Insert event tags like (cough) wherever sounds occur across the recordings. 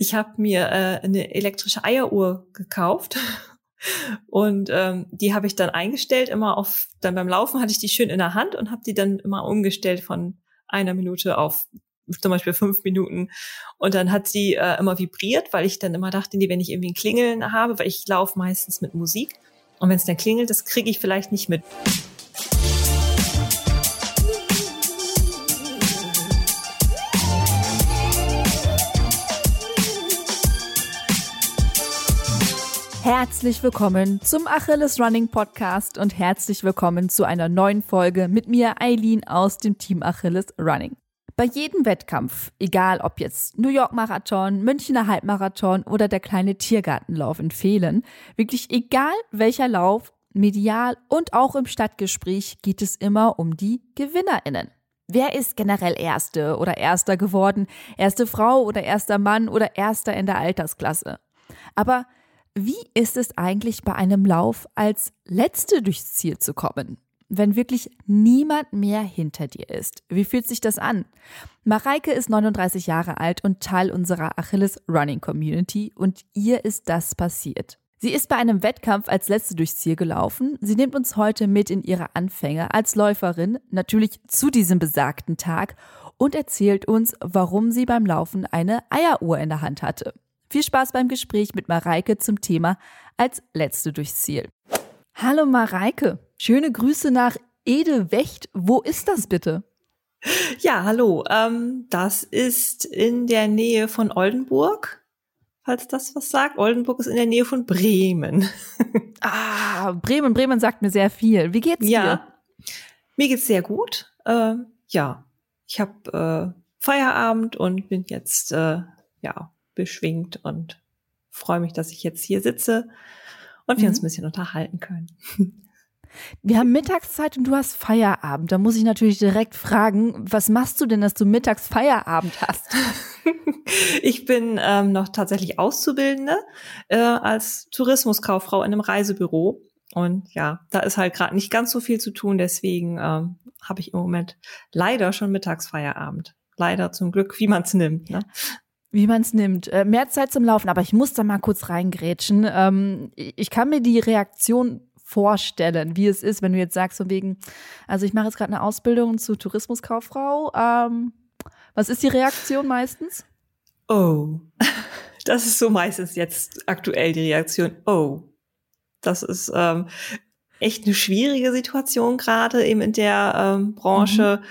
Ich habe mir äh, eine elektrische Eieruhr gekauft (laughs) und ähm, die habe ich dann eingestellt, immer auf, dann beim Laufen hatte ich die schön in der Hand und habe die dann immer umgestellt von einer Minute auf zum Beispiel fünf Minuten. Und dann hat sie äh, immer vibriert, weil ich dann immer dachte, nee, wenn ich irgendwie ein Klingeln habe, weil ich laufe meistens mit Musik. Und wenn es dann klingelt, das kriege ich vielleicht nicht mit. Herzlich willkommen zum Achilles Running Podcast und herzlich willkommen zu einer neuen Folge mit mir, Eileen aus dem Team Achilles Running. Bei jedem Wettkampf, egal ob jetzt New York Marathon, Münchner Halbmarathon oder der kleine Tiergartenlauf in Fehlen, wirklich egal welcher Lauf, medial und auch im Stadtgespräch geht es immer um die GewinnerInnen. Wer ist generell Erste oder Erster geworden? Erste Frau oder erster Mann oder Erster in der Altersklasse? Aber wie ist es eigentlich bei einem Lauf als Letzte durchs Ziel zu kommen? Wenn wirklich niemand mehr hinter dir ist. Wie fühlt sich das an? Mareike ist 39 Jahre alt und Teil unserer Achilles Running Community und ihr ist das passiert. Sie ist bei einem Wettkampf als Letzte durchs Ziel gelaufen. Sie nimmt uns heute mit in ihre Anfänge als Läuferin, natürlich zu diesem besagten Tag, und erzählt uns, warum sie beim Laufen eine Eieruhr in der Hand hatte. Viel Spaß beim Gespräch mit Mareike zum Thema als letzte durchs Ziel. Hallo Mareike, schöne Grüße nach Edewecht. Wo ist das bitte? Ja, hallo. Ähm, das ist in der Nähe von Oldenburg, falls das was sagt. Oldenburg ist in der Nähe von Bremen. (laughs) ah, Bremen, Bremen sagt mir sehr viel. Wie geht's ja, dir? Mir geht's sehr gut. Äh, ja, ich habe äh, Feierabend und bin jetzt äh, ja beschwingt und freue mich, dass ich jetzt hier sitze und wir mhm. uns ein bisschen unterhalten können. (laughs) Wir haben Mittagszeit und du hast Feierabend. Da muss ich natürlich direkt fragen, was machst du denn, dass du mittags Feierabend hast? (laughs) ich bin ähm, noch tatsächlich Auszubildende äh, als Tourismuskauffrau in einem Reisebüro. Und ja, da ist halt gerade nicht ganz so viel zu tun. Deswegen ähm, habe ich im Moment leider schon Mittagsfeierabend. Leider zum Glück, wie man es nimmt. Ne? Wie man es nimmt. Äh, mehr Zeit zum Laufen, aber ich muss da mal kurz reingrätschen. Ähm, ich kann mir die Reaktion vorstellen, wie es ist, wenn du jetzt sagst, von wegen, also ich mache jetzt gerade eine Ausbildung zur Tourismuskauffrau. Ähm, was ist die Reaktion meistens? Oh, (laughs) das ist so meistens jetzt aktuell die Reaktion. Oh, das ist ähm, echt eine schwierige Situation gerade eben in der ähm, Branche. Mhm.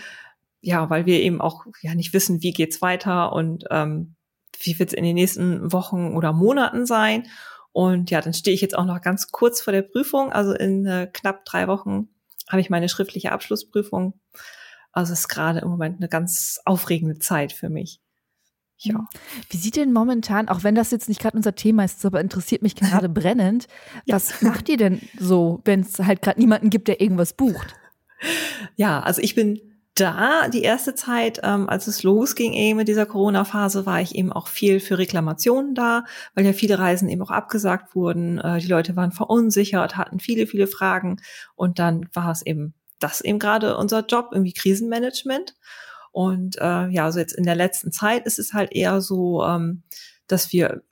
Ja, weil wir eben auch ja nicht wissen, wie geht's weiter und ähm, wie wird es in den nächsten Wochen oder Monaten sein. Und ja, dann stehe ich jetzt auch noch ganz kurz vor der Prüfung. Also in äh, knapp drei Wochen habe ich meine schriftliche Abschlussprüfung. Also es ist gerade im Moment eine ganz aufregende Zeit für mich. Ja. Wie sieht denn momentan, auch wenn das jetzt nicht gerade unser Thema ist, aber interessiert mich (laughs) gerade brennend, ja. was macht ihr denn so, wenn es halt gerade niemanden gibt, der irgendwas bucht? Ja, also ich bin da die erste Zeit, ähm, als es losging eben mit dieser Corona-Phase, war ich eben auch viel für Reklamationen da, weil ja viele Reisen eben auch abgesagt wurden. Äh, die Leute waren verunsichert, hatten viele, viele Fragen und dann war es eben das eben gerade unser Job, irgendwie Krisenmanagement. Und äh, ja, also jetzt in der letzten Zeit ist es halt eher so, ähm, dass wir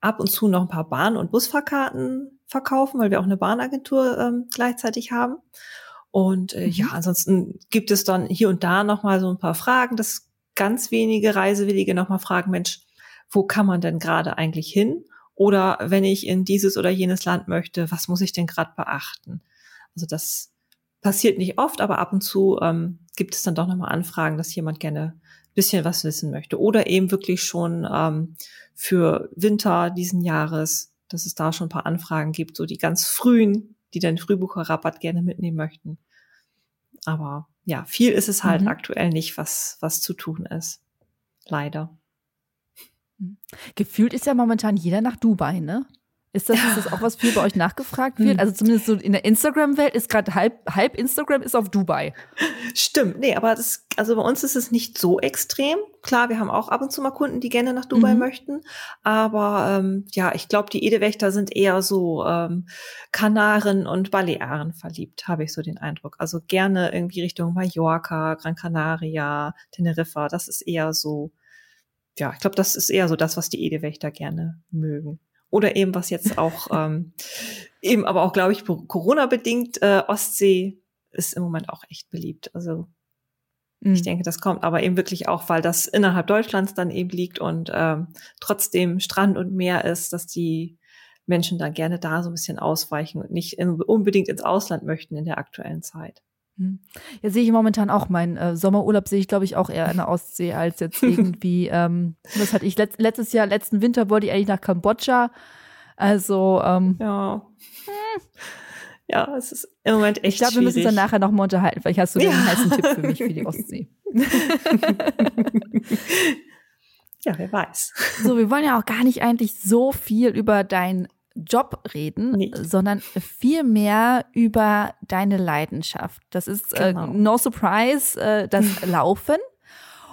ab und zu noch ein paar Bahn- und Busfahrkarten verkaufen, weil wir auch eine Bahnagentur ähm, gleichzeitig haben. Und äh, mhm. ja, ansonsten gibt es dann hier und da noch mal so ein paar Fragen, dass ganz wenige Reisewillige noch mal fragen, Mensch, wo kann man denn gerade eigentlich hin? Oder wenn ich in dieses oder jenes Land möchte, was muss ich denn gerade beachten? Also das passiert nicht oft, aber ab und zu ähm, gibt es dann doch noch mal Anfragen, dass jemand gerne bisschen was wissen möchte. Oder eben wirklich schon ähm, für Winter diesen Jahres, dass es da schon ein paar Anfragen gibt, so die ganz frühen die den Frühbucherrabatt gerne mitnehmen möchten. Aber ja, viel ist es halt mhm. aktuell nicht, was, was zu tun ist. Leider. Gefühlt ist ja momentan jeder nach Dubai, ne? Ist das, ist das auch was viel bei euch nachgefragt wird? Also zumindest so in der Instagram-Welt ist gerade halb, halb Instagram ist auf Dubai. Stimmt, nee, aber das, also bei uns ist es nicht so extrem. Klar, wir haben auch ab und zu mal Kunden, die gerne nach Dubai mhm. möchten. Aber ähm, ja, ich glaube, die Edewächter sind eher so ähm, Kanaren und Balearen verliebt, habe ich so den Eindruck. Also gerne irgendwie Richtung Mallorca, Gran Canaria, Teneriffa. Das ist eher so ja, ich glaube, das ist eher so das, was die Edewächter gerne mögen. Oder eben, was jetzt auch (laughs) ähm, eben aber auch, glaube ich, Corona-bedingt, äh, Ostsee ist im Moment auch echt beliebt. Also mhm. ich denke, das kommt aber eben wirklich auch, weil das innerhalb Deutschlands dann eben liegt und ähm, trotzdem Strand und Meer ist, dass die Menschen dann gerne da so ein bisschen ausweichen und nicht in, unbedingt ins Ausland möchten in der aktuellen Zeit. Hm. Ja, sehe ich momentan auch. Mein äh, Sommerurlaub sehe ich, glaube ich, auch eher in der Ostsee als jetzt (laughs) irgendwie. ähm, was hatte ich Letz letztes Jahr, letzten Winter wollte ich eigentlich nach Kambodscha. Also ähm, ja. Hm. Ja, es ist im Moment echt Ich glaube, wir müssen uns dann nachher noch mal unterhalten. Vielleicht hast du ja. den heißen Tipp für mich für die (laughs) Ostsee. ja, wer weiß. So, wir wollen ja auch gar nicht eigentlich so viel über dein Job reden, nee. sondern viel mehr über deine Leidenschaft. Das ist äh, genau. äh, no surprise, äh, das (laughs) Laufen.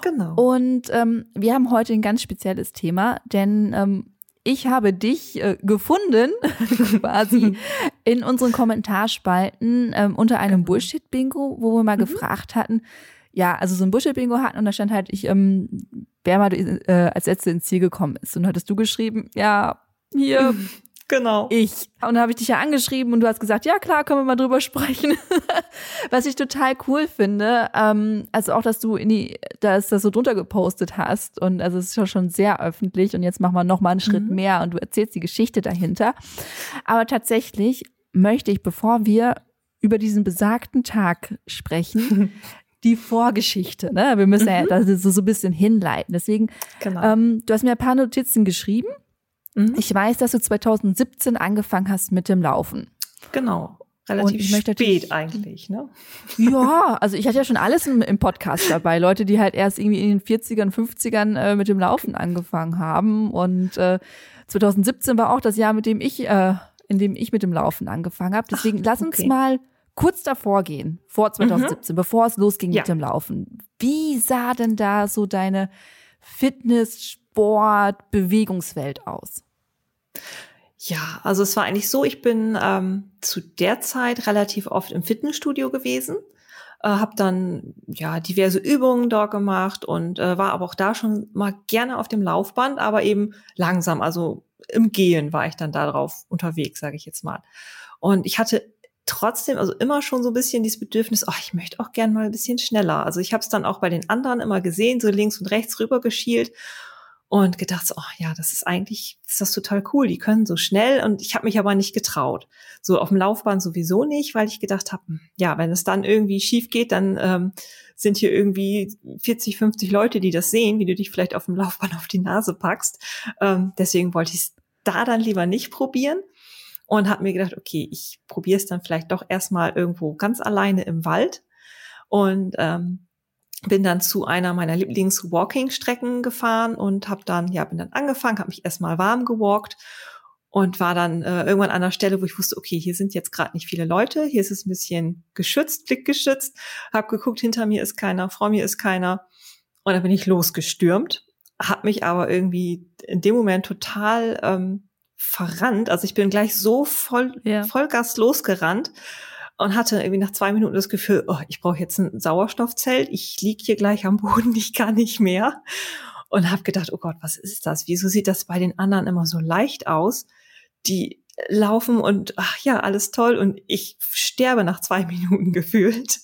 Genau. Und ähm, wir haben heute ein ganz spezielles Thema, denn ähm, ich habe dich äh, gefunden, (laughs) quasi, (laughs) in unseren Kommentarspalten ähm, unter einem genau. Bullshit-Bingo, wo wir mal mhm. gefragt hatten, ja, also so ein Bullshit-Bingo hatten und da stand halt, ich, ähm, wer mal äh, als Letzte ins Ziel gekommen ist. Und hattest du geschrieben, ja, hier, Genau. Ich. Und da habe ich dich ja angeschrieben und du hast gesagt, ja klar, können wir mal drüber (laughs) sprechen. Was ich total cool finde, ähm, also auch, dass du in die, dass das so drunter gepostet hast und also es ist ja schon sehr öffentlich und jetzt machen wir noch mal einen Schritt mhm. mehr und du erzählst die Geschichte dahinter. Aber tatsächlich möchte ich, bevor wir über diesen besagten Tag sprechen, (laughs) die Vorgeschichte. Ne? Wir müssen mhm. ja das so, so ein bisschen hinleiten. Deswegen, genau. ähm, du hast mir ein paar Notizen geschrieben Mhm. Ich weiß, dass du 2017 angefangen hast mit dem Laufen. Genau. Relativ spät eigentlich, ne? Ja, (laughs) also ich hatte ja schon alles im, im, Podcast dabei. Leute, die halt erst irgendwie in den 40ern, 50ern äh, mit dem Laufen angefangen haben. Und äh, 2017 war auch das Jahr, mit dem ich, äh, in dem ich mit dem Laufen angefangen habe. Deswegen Ach, lass uns okay. mal kurz davor gehen, vor 2017, mhm. bevor es losging ja. mit dem Laufen. Wie sah denn da so deine Fitness, Sport, Bewegungswelt aus? Ja, also es war eigentlich so, ich bin ähm, zu der Zeit relativ oft im Fitnessstudio gewesen, äh, habe dann ja diverse Übungen dort gemacht und äh, war aber auch da schon mal gerne auf dem Laufband, aber eben langsam, also im Gehen war ich dann da drauf unterwegs, sage ich jetzt mal. Und ich hatte trotzdem, also immer schon so ein bisschen dieses Bedürfnis, oh, ich möchte auch gern mal ein bisschen schneller. Also ich habe es dann auch bei den anderen immer gesehen, so links und rechts rüber geschielt und gedacht, so, oh ja, das ist eigentlich, ist das total cool. Die können so schnell und ich habe mich aber nicht getraut. So auf dem Laufbahn sowieso nicht, weil ich gedacht habe, hm, ja, wenn es dann irgendwie schief geht, dann ähm, sind hier irgendwie 40, 50 Leute, die das sehen, wie du dich vielleicht auf dem Laufbahn auf die Nase packst. Ähm, deswegen wollte ich es da dann lieber nicht probieren und habe mir gedacht, okay, ich probiere es dann vielleicht doch erstmal irgendwo ganz alleine im Wald und ähm, bin dann zu einer meiner Lieblings-Walking-Strecken gefahren und habe dann, ja, bin dann angefangen, habe mich erstmal warm gewalkt und war dann äh, irgendwann an einer Stelle, wo ich wusste, okay, hier sind jetzt gerade nicht viele Leute, hier ist es ein bisschen geschützt, blickgeschützt, habe geguckt, hinter mir ist keiner, vor mir ist keiner und dann bin ich losgestürmt, habe mich aber irgendwie in dem Moment total ähm, verrannt, also ich bin gleich so voll ja. Vollgas losgerannt und hatte irgendwie nach zwei Minuten das Gefühl, oh, ich brauche jetzt ein Sauerstoffzelt, ich lieg hier gleich am Boden, (laughs) ich kann nicht mehr. Und habe gedacht, oh Gott, was ist das? Wieso sieht das bei den anderen immer so leicht aus? Die laufen und ach ja, alles toll und ich sterbe nach zwei (laughs) Minuten gefühlt.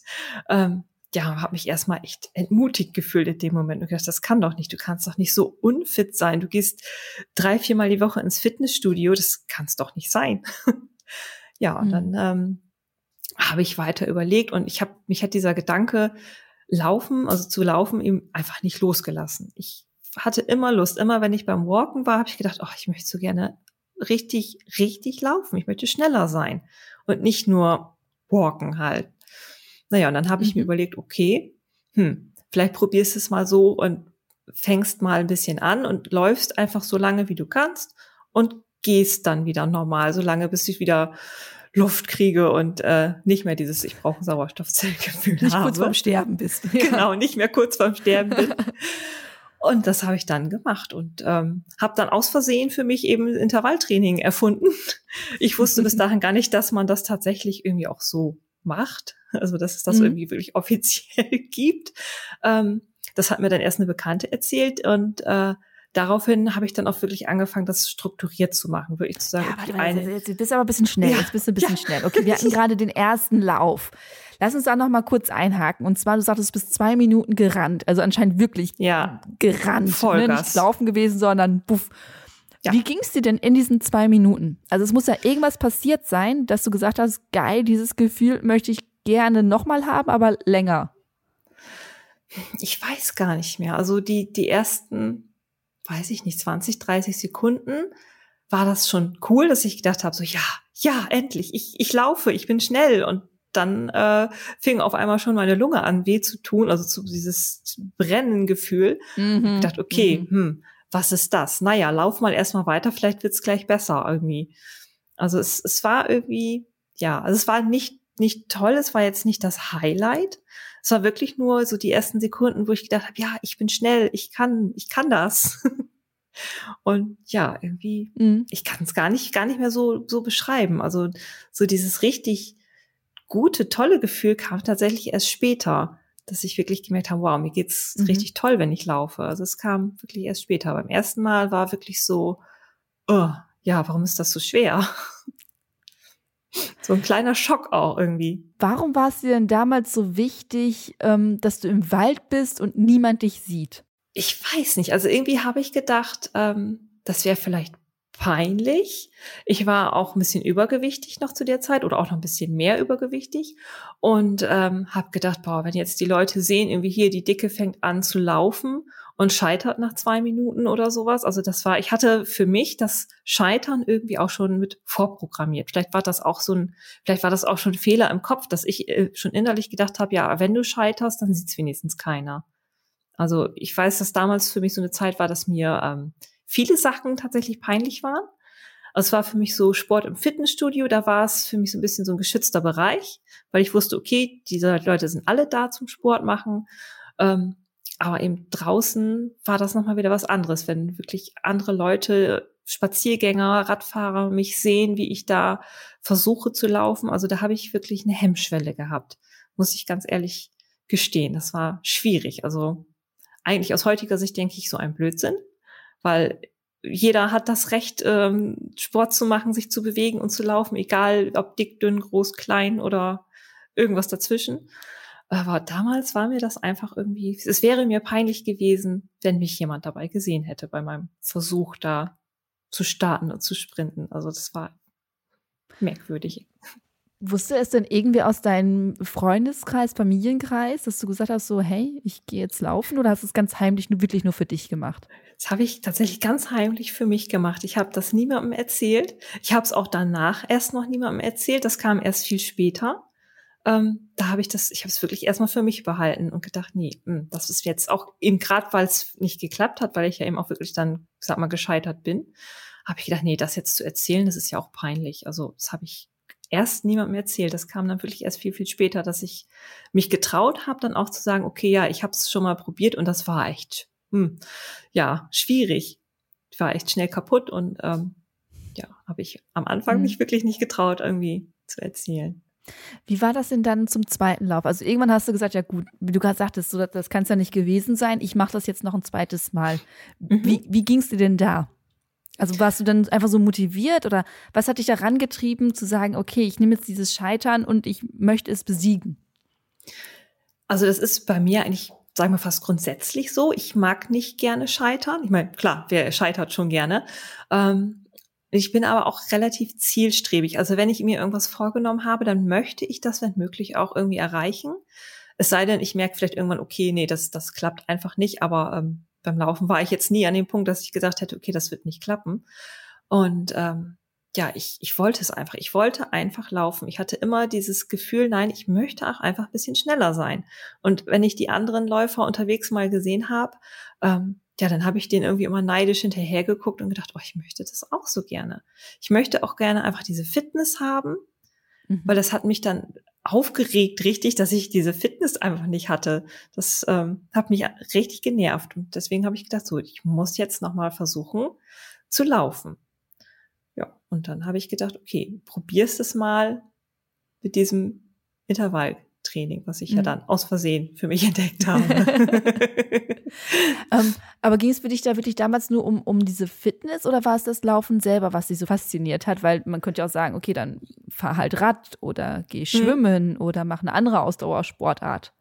Ähm, ja, habe mich erstmal echt entmutigt gefühlt in dem Moment und gedacht, das kann doch nicht, du kannst doch nicht so unfit sein. Du gehst drei, viermal die Woche ins Fitnessstudio, das kann's doch nicht sein. (laughs) ja, und mhm. dann ähm, habe ich weiter überlegt und ich habe mich hat dieser Gedanke laufen, also zu laufen, eben einfach nicht losgelassen. Ich hatte immer Lust, immer wenn ich beim Walken war, habe ich gedacht, oh, ich möchte so gerne richtig, richtig laufen. Ich möchte schneller sein und nicht nur walken halt. Naja, und dann habe ich mhm. mir überlegt, okay, hm, vielleicht probierst du es mal so und fängst mal ein bisschen an und läufst einfach so lange, wie du kannst und gehst dann wieder normal, so lange, bis ich wieder Luft kriege und äh, nicht mehr dieses Ich brauche ein Sauerstoffzellgefühl nicht habe. kurz vorm Sterben bist. (laughs) Ja. Genau, nicht mehr kurz vorm Sterben bin. Und das habe ich dann gemacht und ähm, habe dann aus Versehen für mich eben Intervalltraining erfunden. Ich wusste bis (laughs) dahin gar nicht, dass man das tatsächlich irgendwie auch so macht. Also dass es das mhm. irgendwie wirklich offiziell (laughs) gibt. Ähm, das hat mir dann erst eine Bekannte erzählt und äh, daraufhin habe ich dann auch wirklich angefangen, das strukturiert zu machen, wirklich zu sagen, ja, okay, eine, jetzt, jetzt bist du aber ein bisschen schnell, Ja, jetzt bist du ein bisschen ja. schnell. Okay, wir (laughs) hatten gerade den ersten Lauf. Lass uns da noch mal kurz einhaken. Und zwar, du sagtest, du bist zwei Minuten gerannt. Also anscheinend wirklich ja, gerannt. Ne? Vollgas. Nicht laufen gewesen, sondern buff. Ja. Wie ging es dir denn in diesen zwei Minuten? Also es muss ja irgendwas passiert sein, dass du gesagt hast, geil, dieses Gefühl möchte ich gerne nochmal haben, aber länger. ich weiß gar nicht mehr. Also die, die ersten, weiß ich nicht, 20, 30 Sekunden war das schon cool, dass ich gedacht habe, so ja, ja, endlich, ich, ich laufe, ich bin schnell. Und dann äh, fing auf einmal schon meine Lunge an, weh zu tun, also zu dieses Brennengefühl. Mhm. Ich dachte, okay, Mhm. hm, was ist das? Naja, lauf mal erstmal weiter, vielleicht wird's gleich besser irgendwie. Also es, es war irgendwie, ja, also es war nicht, nicht toll, es war jetzt nicht das Highlight. Es war wirklich nur so die ersten Sekunden, wo ich gedacht habe, ja, ich bin schnell, ich kann, ich kann das. (laughs) Und ja, irgendwie, Mhm. ich kann es gar nicht, gar nicht mehr so, so beschreiben. Also so dieses richtig gute, tolle Gefühl kam tatsächlich erst später, dass ich wirklich gemerkt habe, wow, mir geht's Mhm. richtig toll, wenn ich laufe. Also es kam wirklich erst später. Beim ersten Mal war wirklich so, oh, ja, warum ist das so schwer? (laughs) so ein kleiner Schock auch irgendwie. Warum war es dir denn damals so wichtig, ähm, dass du im Wald bist und niemand dich sieht? Ich weiß nicht. Also irgendwie habe ich gedacht, ähm, das wäre vielleicht peinlich. Ich war auch ein bisschen übergewichtig noch zu der Zeit oder auch noch ein bisschen mehr übergewichtig und ähm, habe gedacht, boah, wenn jetzt die Leute sehen, irgendwie hier die Dicke fängt an zu laufen und scheitert nach zwei Minuten oder sowas. Also das war, ich hatte für mich das Scheitern irgendwie auch schon mit vorprogrammiert. Vielleicht war das auch so ein, vielleicht war das auch schon ein Fehler im Kopf, dass ich äh, schon innerlich gedacht habe, ja, wenn du scheiterst, dann sieht's wenigstens keiner. Also ich weiß, dass damals für mich so eine Zeit war, dass mir ähm, viele Sachen tatsächlich peinlich waren. Also es war für mich so Sport im Fitnessstudio, da war es für mich so ein bisschen so ein geschützter Bereich, weil ich wusste, okay, diese Leute sind alle da zum Sport machen. Ähm, aber eben draußen war das nochmal wieder was anderes, wenn wirklich andere Leute, Spaziergänger, Radfahrer mich sehen, wie ich da versuche zu laufen. Also da habe ich wirklich eine Hemmschwelle gehabt, muss ich ganz ehrlich gestehen. Das war schwierig. Also eigentlich aus heutiger Sicht denke ich so ein Blödsinn, weil jeder hat das Recht, ähm, Sport zu machen, sich zu bewegen und zu laufen, egal ob dick, dünn, groß, klein oder irgendwas dazwischen. Aber damals war mir das einfach irgendwie, es wäre mir peinlich gewesen, wenn mich jemand dabei gesehen hätte bei meinem Versuch da zu starten und zu sprinten. Also das war merkwürdig. Wusste es denn irgendwie aus deinem Freundeskreis, Familienkreis, dass du gesagt hast, so, hey, ich gehe jetzt laufen oder hast du es ganz heimlich nur wirklich nur für dich gemacht? Das habe ich tatsächlich ganz heimlich für mich gemacht. Ich habe das niemandem erzählt. Ich habe es auch danach erst noch niemandem erzählt. Das kam erst viel später. Ähm, da habe ich das, ich habe es wirklich erstmal für mich behalten und gedacht, nee, mh, das ist jetzt auch eben gerade, weil es nicht geklappt hat, weil ich ja eben auch wirklich dann, sag mal, gescheitert bin, habe ich gedacht, nee, das jetzt zu erzählen, das ist ja auch peinlich. Also das habe ich erst niemandem erzählt. Das kam dann wirklich erst viel, viel später, dass ich mich getraut habe, dann auch zu sagen, okay, ja, ich habe es schon mal probiert und das war echt, hm, ja, schwierig. Ich war echt schnell kaputt und ähm, ja, habe ich am Anfang Mhm. mich wirklich nicht getraut, irgendwie zu erzählen. Wie war das denn dann zum zweiten Lauf? Also irgendwann hast du gesagt, ja gut, wie du gerade sagtest, so, das kann es ja nicht gewesen sein. Ich mache das jetzt noch ein zweites Mal. Mhm. Wie, wie ging es dir denn da? Also warst du dann einfach so motiviert oder was hat dich daran getrieben zu sagen, okay, ich nehme jetzt dieses Scheitern und ich möchte es besiegen? Also das ist bei mir eigentlich, sagen wir fast grundsätzlich so. Ich mag nicht gerne scheitern. Ich meine, klar, wer scheitert schon gerne. Ähm, ich bin aber auch relativ zielstrebig. Also wenn ich mir irgendwas vorgenommen habe, dann möchte ich das, wenn möglich, auch irgendwie erreichen. Es sei denn, ich merke vielleicht irgendwann, okay, nee, das, das klappt einfach nicht. Aber ähm, beim Laufen war ich jetzt nie an dem Punkt, dass ich gesagt hätte, okay, das wird nicht klappen. Und ähm, ja, ich, ich wollte es einfach. Ich wollte einfach laufen. Ich hatte immer dieses Gefühl, nein, ich möchte auch einfach ein bisschen schneller sein. Und wenn ich die anderen Läufer unterwegs mal gesehen habe, ähm, ja, dann habe ich denen irgendwie immer neidisch hinterhergeguckt und gedacht, oh, ich möchte das auch so gerne. Ich möchte auch gerne einfach diese Fitness haben, Mhm. weil das hat mich dann aufgeregt, richtig, dass ich diese Fitness einfach nicht hatte. Das ähm, hat mich richtig genervt und deswegen habe ich gedacht, so, ich muss jetzt noch mal versuchen zu laufen. Ja, und dann habe ich gedacht, okay, probierst es mal mit diesem Intervall Training, was ich mhm. ja dann aus Versehen für mich (laughs) entdeckt habe. (laughs) ähm, aber ging es für dich da wirklich damals nur um, um diese Fitness oder war es das Laufen selber, was dich so fasziniert hat? Weil man könnte ja auch sagen, okay, dann fahr halt Rad oder geh mhm. schwimmen mhm. oder mach eine andere Ausdauersportart.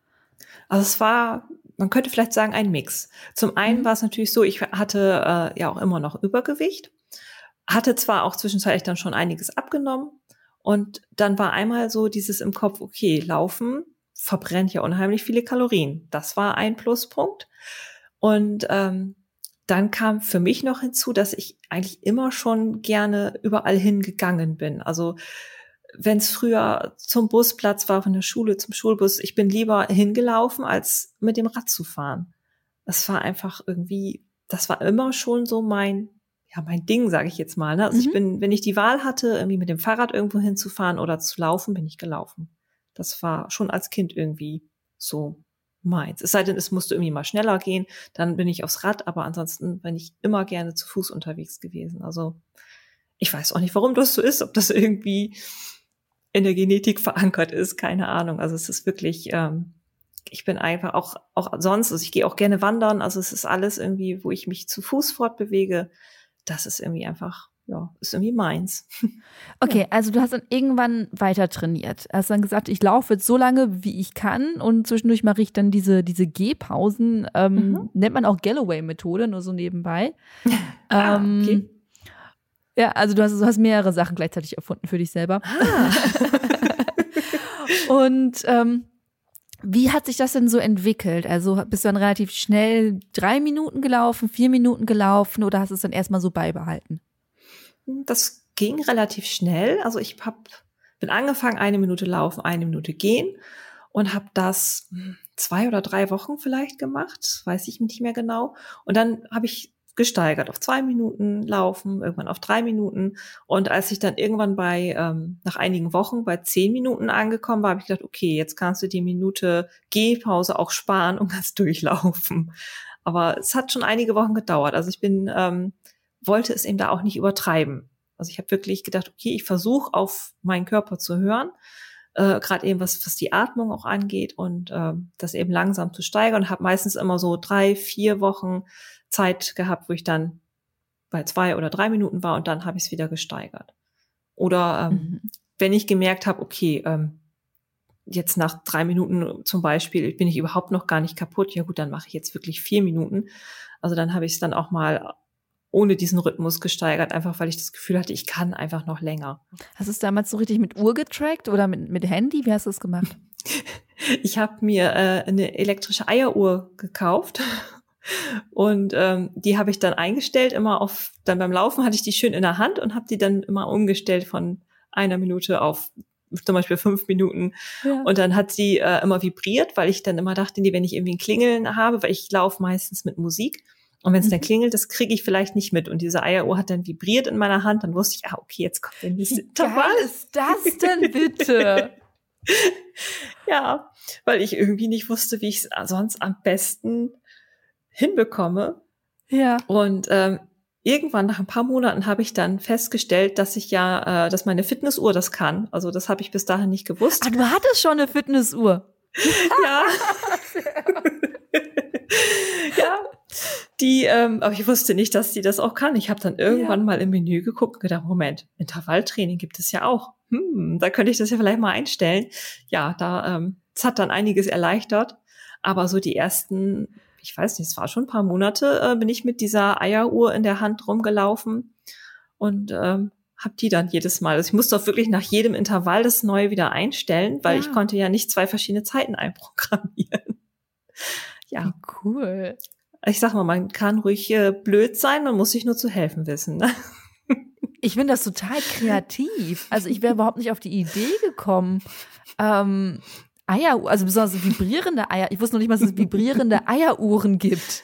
Also es war, man könnte vielleicht sagen, ein Mix. Zum einen mhm. war es natürlich so, ich hatte äh, ja auch immer noch Übergewicht, hatte zwar auch zwischenzeitlich dann schon einiges abgenommen, und dann war einmal so dieses im Kopf, okay, Laufen verbrennt ja unheimlich viele Kalorien. Das war ein Pluspunkt. Und ähm, dann kam für mich noch hinzu, dass ich eigentlich immer schon gerne überall hingegangen bin. Also wenn es früher zum Busplatz war, von der Schule zum Schulbus, ich bin lieber hingelaufen, als mit dem Rad zu fahren. Das war einfach irgendwie, das war immer schon so mein ja, mein Ding, sage ich jetzt mal. Ne? Also mhm. ich bin, wenn ich die Wahl hatte, irgendwie mit dem Fahrrad irgendwo hinzufahren oder zu laufen, bin ich gelaufen. Das war schon als Kind irgendwie so meins. Es sei denn, es musste irgendwie mal schneller gehen, dann bin ich aufs Rad, aber ansonsten bin ich immer gerne zu Fuß unterwegs gewesen. Also ich weiß auch nicht, warum das so ist, ob das irgendwie in der Genetik verankert ist, keine Ahnung. Also es ist wirklich, ähm, ich bin einfach auch, auch sonst, also ich gehe auch gerne wandern, also es ist alles irgendwie, wo ich mich zu Fuß fortbewege das ist irgendwie einfach, ja, ist irgendwie meins. (laughs) Okay, also du hast dann irgendwann weiter trainiert. Hast dann gesagt, ich laufe jetzt so lange, wie ich kann und zwischendurch mache ich dann diese, diese Gehpausen. Ähm, mhm. Nennt man auch Galloway-Methode, nur so nebenbei. (laughs) ah, ähm, okay. Ja, also du hast, du hast mehrere Sachen gleichzeitig erfunden für dich selber. Ah. (laughs) und ähm, wie hat sich das denn so entwickelt? Also bist du dann relativ schnell drei Minuten gelaufen, vier Minuten gelaufen oder hast du es dann erstmal so beibehalten? Das ging relativ schnell. Also ich hab, bin angefangen, eine Minute laufen, eine Minute gehen und habe das hm, zwei oder drei Wochen vielleicht gemacht, weiß ich nicht mehr genau. Und dann habe ich gesteigert auf zwei Minuten laufen, irgendwann auf drei Minuten. Und als ich dann irgendwann bei, ähm, nach einigen Wochen bei zehn Minuten angekommen war, habe ich gedacht, okay, jetzt kannst du die Minute Gehpause auch sparen und kannst (laughs) durchlaufen. Aber es hat schon einige Wochen gedauert. Also ich bin, ähm, wollte es eben da auch nicht übertreiben. Also ich habe wirklich gedacht, okay, ich versuche auf meinen Körper zu hören, äh, gerade eben was, was die Atmung auch angeht und äh, das eben langsam zu steigern und habe meistens immer so drei, vier Wochen Zeit gehabt, wo ich dann bei zwei oder drei Minuten war und dann habe ich es wieder gesteigert. Oder ähm, mhm. wenn ich gemerkt habe, okay, ähm, jetzt nach drei Minuten zum Beispiel bin ich überhaupt noch gar nicht kaputt, ja gut, dann mache ich jetzt wirklich vier Minuten. Also dann habe ich es dann auch mal ohne diesen Rhythmus gesteigert, einfach weil ich das Gefühl hatte, ich kann einfach noch länger. Hast du es damals so richtig mit Uhr getrackt oder mit, mit Handy? Wie hast du es gemacht? (laughs) ich habe mir äh, eine elektrische Eieruhr gekauft und ähm, die habe ich dann eingestellt, immer auf, dann beim Laufen hatte ich die schön in der Hand und habe die dann immer umgestellt von einer Minute auf zum Beispiel fünf Minuten. Ja. Und dann hat sie äh, immer vibriert, weil ich dann immer dachte, nee, wenn ich irgendwie ein Klingeln habe, weil ich laufe meistens mit Musik. Und wenn es mhm. dann klingelt, das kriege ich vielleicht nicht mit. Und diese Eieruhr hat dann vibriert in meiner Hand. Dann wusste ich, ah, okay, jetzt kommt der nächste. Was ist das denn bitte? (laughs) ja, weil ich irgendwie nicht wusste, wie ich es sonst am besten hinbekomme. Ja. Und ähm, irgendwann nach ein paar Monaten habe ich dann festgestellt, dass ich ja, äh, dass meine Fitnessuhr das kann. Also das habe ich bis dahin nicht gewusst. Ah, du hattest schon eine Fitnessuhr. (laughs) ja. (laughs) ja. Die, ähm, aber ich wusste nicht, dass die das auch kann. Ich habe dann irgendwann ja. mal im Menü geguckt und gedacht, Moment, Intervalltraining gibt es ja auch. Hm, da könnte ich das ja vielleicht mal einstellen. Ja, da, ähm, das hat dann einiges erleichtert. Aber so die ersten ich weiß nicht, es war schon ein paar Monate, äh, bin ich mit dieser Eieruhr in der Hand rumgelaufen und ähm, habe die dann jedes Mal. Also ich musste auch wirklich nach jedem Intervall das neue wieder einstellen, weil ja. ich konnte ja nicht zwei verschiedene Zeiten einprogrammieren. (laughs) ja. Wie cool. Ich sag mal, man kann ruhig äh, blöd sein, man muss sich nur zu helfen wissen. Ne? (laughs) Ich finde das total kreativ. Also ich wäre überhaupt nicht auf die Idee gekommen, ähm, Eier, also besonders vibrierende Eier. Ich wusste noch nicht mal, dass es vibrierende (laughs) Eieruhren gibt.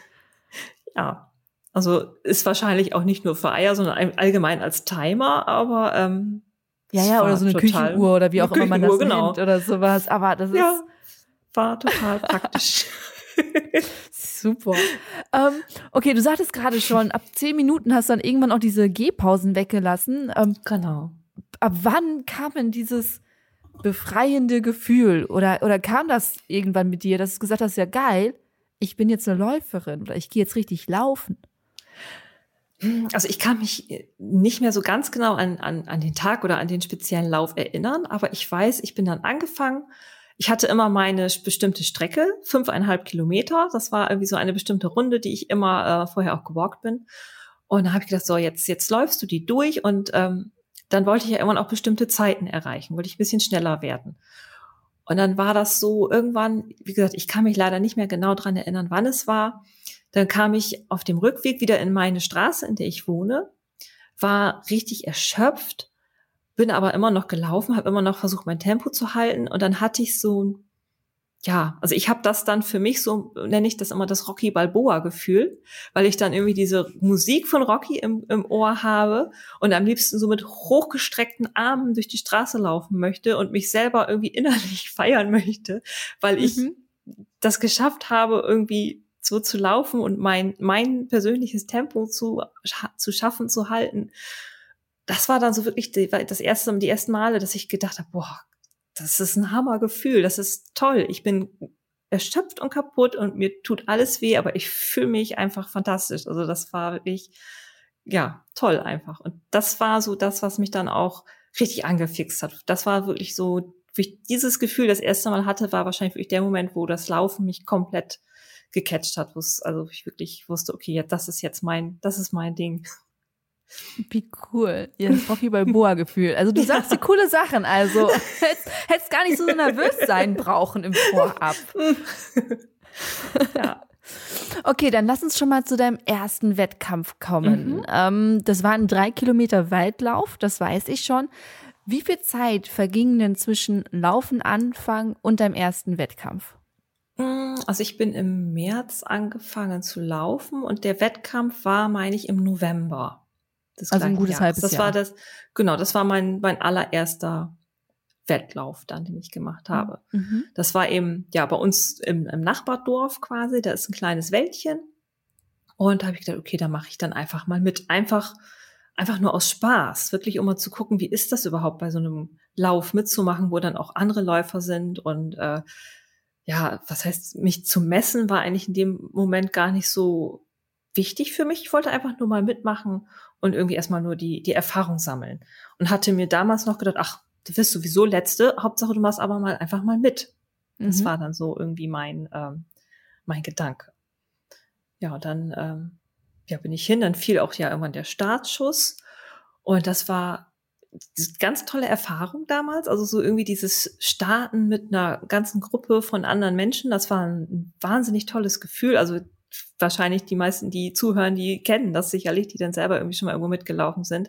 Ja, also ist wahrscheinlich auch nicht nur für Eier, sondern allgemein als Timer, aber ähm, ja, ja, oder so eine Küchenuhr oder wie auch immer man das genau. nennt oder sowas. Aber das ja, ist war total praktisch. (laughs) (laughs) Super. Ähm, okay, du sagtest gerade schon, ab zehn Minuten hast du dann irgendwann auch diese Gehpausen weggelassen. Ähm, genau. Ab wann kam denn dieses befreiende Gefühl? Oder, oder kam das irgendwann mit dir, dass du gesagt hast, ja geil, ich bin jetzt eine Läuferin oder ich gehe jetzt richtig laufen? Also ich kann mich nicht mehr so ganz genau an, an, an den Tag oder an den speziellen Lauf erinnern, aber ich weiß, ich bin dann angefangen. Ich hatte immer meine bestimmte Strecke, fünfeinhalb Kilometer. Das war irgendwie so eine bestimmte Runde, die ich immer äh, vorher auch gewalkt bin. Und dann habe ich gedacht, so jetzt jetzt läufst du die durch und ähm, dann wollte ich ja immer noch bestimmte Zeiten erreichen, wollte ich ein bisschen schneller werden. Und dann war das so irgendwann, wie gesagt, ich kann mich leider nicht mehr genau dran erinnern, wann es war. Dann kam ich auf dem Rückweg wieder in meine Straße, in der ich wohne, war richtig erschöpft, bin aber immer noch gelaufen, habe immer noch versucht, mein Tempo zu halten. Und dann hatte ich so ja, also ich habe das dann für mich so, nenne ich das immer das Rocky Balboa-Gefühl, weil ich dann irgendwie diese Musik von Rocky im, im Ohr habe und am liebsten so mit hochgestreckten Armen durch die Straße laufen möchte und mich selber irgendwie (laughs) innerlich feiern möchte, weil ich mhm. das geschafft habe, irgendwie so zu laufen und mein, mein persönliches Tempo zu, zu schaffen, zu halten. Das war dann so wirklich die, das erste, die ersten Male, dass ich gedacht habe, boah, das ist ein Hammergefühl, das ist toll. Ich bin erschöpft und kaputt und mir tut alles weh, aber ich fühle mich einfach fantastisch. Also das war wirklich, ja, toll einfach. Und das war so das, was mich dann auch richtig angefixt hat. Das war wirklich so, wie ich dieses Gefühl das erste Mal hatte, war wahrscheinlich wirklich der Moment, wo das Laufen mich komplett gecatcht hat, wo es, also ich wirklich wusste, okay, ja, das ist jetzt mein, das ist mein Ding. Wie cool. Ja, das Rocky Balboa Gefühl. Also du sagst die coole Sachen. Also hättest, hättest gar nicht so nervös sein brauchen im Vorab. ja. Okay, dann lass uns schon mal zu deinem ersten Wettkampf kommen. Mhm. Ähm, das war ein drei Kilometer Waldlauf, das weiß ich schon. Wie viel Zeit verging denn zwischen Laufen Anfang und deinem ersten Wettkampf? Mm, also ich bin im März angefangen zu laufen und der Wettkampf war, meine ich, im November also ein gutes halbes das Jahr. war das, genau, das war mein, mein allererster Wettlauf dann, den ich gemacht mhm. habe. Mhm. Das war eben, ja, bei uns im, im Nachbardorf quasi, da ist ein kleines Wäldchen. Und da habe ich gedacht, okay, da mache ich dann einfach mal mit. Einfach, einfach nur aus Spaß, wirklich um mal zu gucken, wie ist das überhaupt bei so einem Lauf mitzumachen, wo dann auch andere Läufer sind und äh, ja, was heißt, mich zu messen war eigentlich in dem Moment gar nicht so wichtig für mich. Ich wollte einfach nur mal mitmachen und irgendwie erstmal nur die, die Erfahrung sammeln. Und hatte mir damals noch gedacht, ach, du wirst sowieso Letzte, Hauptsache du machst aber mal einfach mal mit. Das mhm. war dann so irgendwie mein, ähm, mein Gedanke. Ja, und dann ähm, ja, bin ich hin, dann fiel auch ja irgendwann der Startschuss. Und das war ganz tolle Erfahrung damals. Also so irgendwie dieses Starten mit einer ganzen Gruppe von anderen Menschen, das war ein wahnsinnig tolles Gefühl. Also wahrscheinlich die meisten, die zuhören, die kennen das sicherlich, die dann selber irgendwie schon mal irgendwo mitgelaufen sind,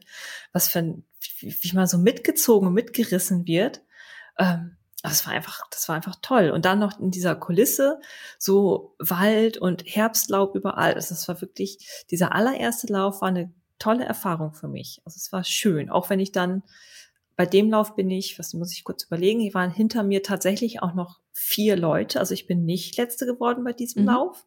was für ein, wie, wie man so mitgezogen und mitgerissen wird. Ähm, das war einfach, das war einfach toll. Und dann noch in dieser Kulisse, so Wald und Herbstlaub überall. Also das war wirklich, dieser allererste Lauf war eine tolle Erfahrung für mich. Also es war schön. Auch wenn ich dann, bei dem Lauf bin ich, was muss ich kurz überlegen, hier waren hinter mir tatsächlich auch noch vier Leute. Also ich bin nicht letzte geworden bei diesem mhm. Lauf.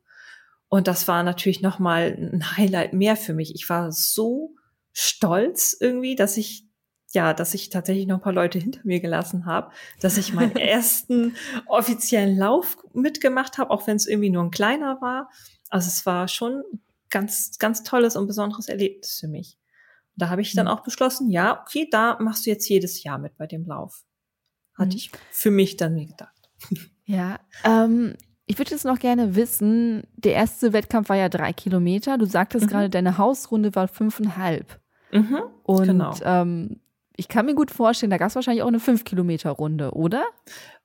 Und das war natürlich nochmal ein Highlight mehr für mich. Ich war so stolz irgendwie, dass ich ja, dass ich tatsächlich noch ein paar Leute hinter mir gelassen habe, dass ich meinen (laughs) ersten offiziellen Lauf mitgemacht habe, auch wenn es irgendwie nur ein kleiner war. Also es war schon ganz, ganz tolles und besonderes Erlebnis für mich. Und da habe ich dann mhm. auch beschlossen, ja, okay, da machst du jetzt jedes Jahr mit bei dem Lauf. Hatte mhm. ich für mich dann mir gedacht. Ja, ähm, ich würde jetzt noch gerne wissen, der erste Wettkampf war ja drei Kilometer. Du sagtest mhm. gerade, deine Hausrunde war fünfeinhalb. Mhm, und genau. ähm, ich kann mir gut vorstellen, da gab es wahrscheinlich auch eine fünf Kilometer Runde, oder?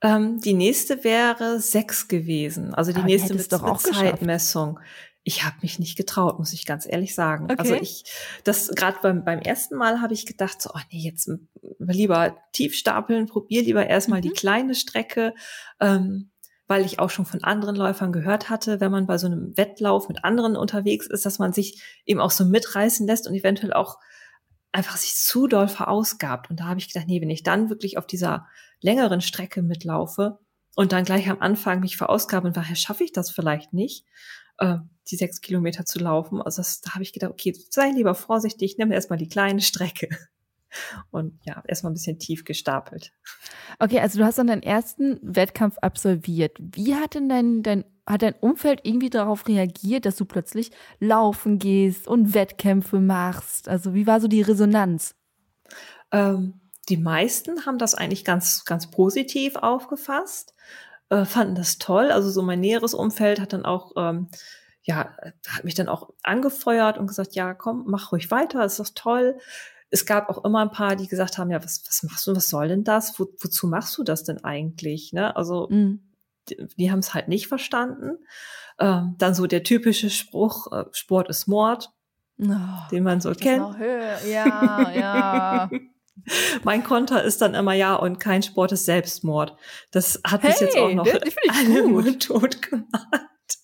Ähm, die nächste wäre sechs gewesen. Also die Aber nächste mit, doch auch Zeitmessung. Ich habe mich nicht getraut, muss ich ganz ehrlich sagen. Okay. Also ich, das gerade beim, beim ersten Mal habe ich gedacht, so, oh nee, jetzt lieber tief stapeln, probier lieber erstmal mhm. die kleine Strecke. Ähm, weil ich auch schon von anderen Läufern gehört hatte, wenn man bei so einem Wettlauf mit anderen unterwegs ist, dass man sich eben auch so mitreißen lässt und eventuell auch einfach sich zu doll verausgabt. Und da habe ich gedacht, nee, wenn ich dann wirklich auf dieser längeren Strecke mitlaufe und dann gleich am Anfang mich verausgabe und daher schaffe ich das vielleicht nicht, äh, die sechs Kilometer zu laufen. Also das, da habe ich gedacht, okay, sei lieber vorsichtig, nimm erstmal die kleine Strecke. Und ja, erstmal ein bisschen tief gestapelt. Okay, also du hast dann deinen ersten Wettkampf absolviert. Wie hat denn dein, dein, hat dein Umfeld irgendwie darauf reagiert, dass du plötzlich laufen gehst und Wettkämpfe machst? Also wie war so die Resonanz? Ähm, die meisten haben das eigentlich ganz, ganz positiv aufgefasst, äh, fanden das toll. Also so mein näheres Umfeld hat dann auch ähm, ja, hat mich dann auch angefeuert und gesagt, ja, komm, mach ruhig weiter, ist doch toll. Es gab auch immer ein paar, die gesagt haben, ja, was, was machst du, was soll denn das? Wo, wozu machst du das denn eigentlich? Ne? Also mhm. die, die haben es halt nicht verstanden. Ähm, dann so der typische Spruch, äh, Sport ist Mord, oh, den man so kennt. Ja, ja. (laughs) mein Konter ist dann immer ja und kein Sport ist Selbstmord. Das hat hey, mich jetzt auch noch alle tot gemacht.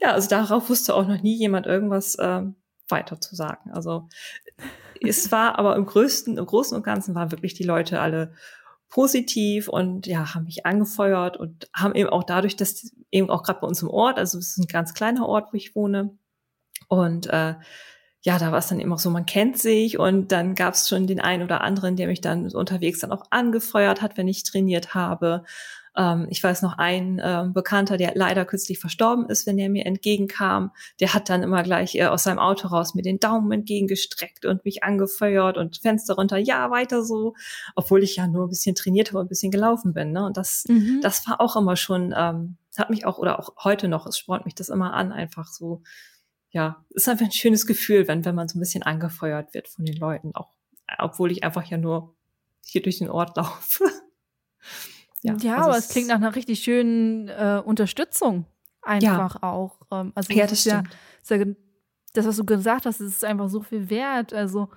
ja, also darauf wusste auch noch nie jemand irgendwas ähm, weiter zu sagen. Also es war aber im größten, im Großen und Ganzen waren wirklich die Leute alle positiv und ja, haben mich angefeuert und haben eben auch dadurch, dass eben auch gerade bei uns im Ort, also es ist ein ganz kleiner Ort, wo ich wohne. Und äh, ja, da war es dann eben auch so, man kennt sich und dann gab es schon den einen oder anderen, der mich dann unterwegs dann auch angefeuert hat, wenn ich trainiert habe. Ähm, ich weiß noch ein ähm, Bekannter, der leider kürzlich verstorben ist, wenn der mir entgegenkam, der hat dann immer gleich äh, aus seinem Auto raus mir den Daumen entgegengestreckt und mich angefeuert und Fenster runter, ja, weiter so, obwohl ich ja nur ein bisschen trainiert habe und ein bisschen gelaufen bin. Ne? Und das, mhm. das war auch immer schon, ähm, hat mich auch, oder auch heute noch, es spornt mich das immer an, einfach so ja, ist einfach ein schönes Gefühl, wenn, wenn man so ein bisschen angefeuert wird von den Leuten, auch obwohl ich einfach ja nur hier durch den Ort (laughs) laufe. Ja, ja also aber es klingt nach einer richtig schönen äh, Unterstützung einfach ja. auch. Ähm, also ja, das, das ist ja, das, was du gesagt hast, ist einfach so viel wert. Also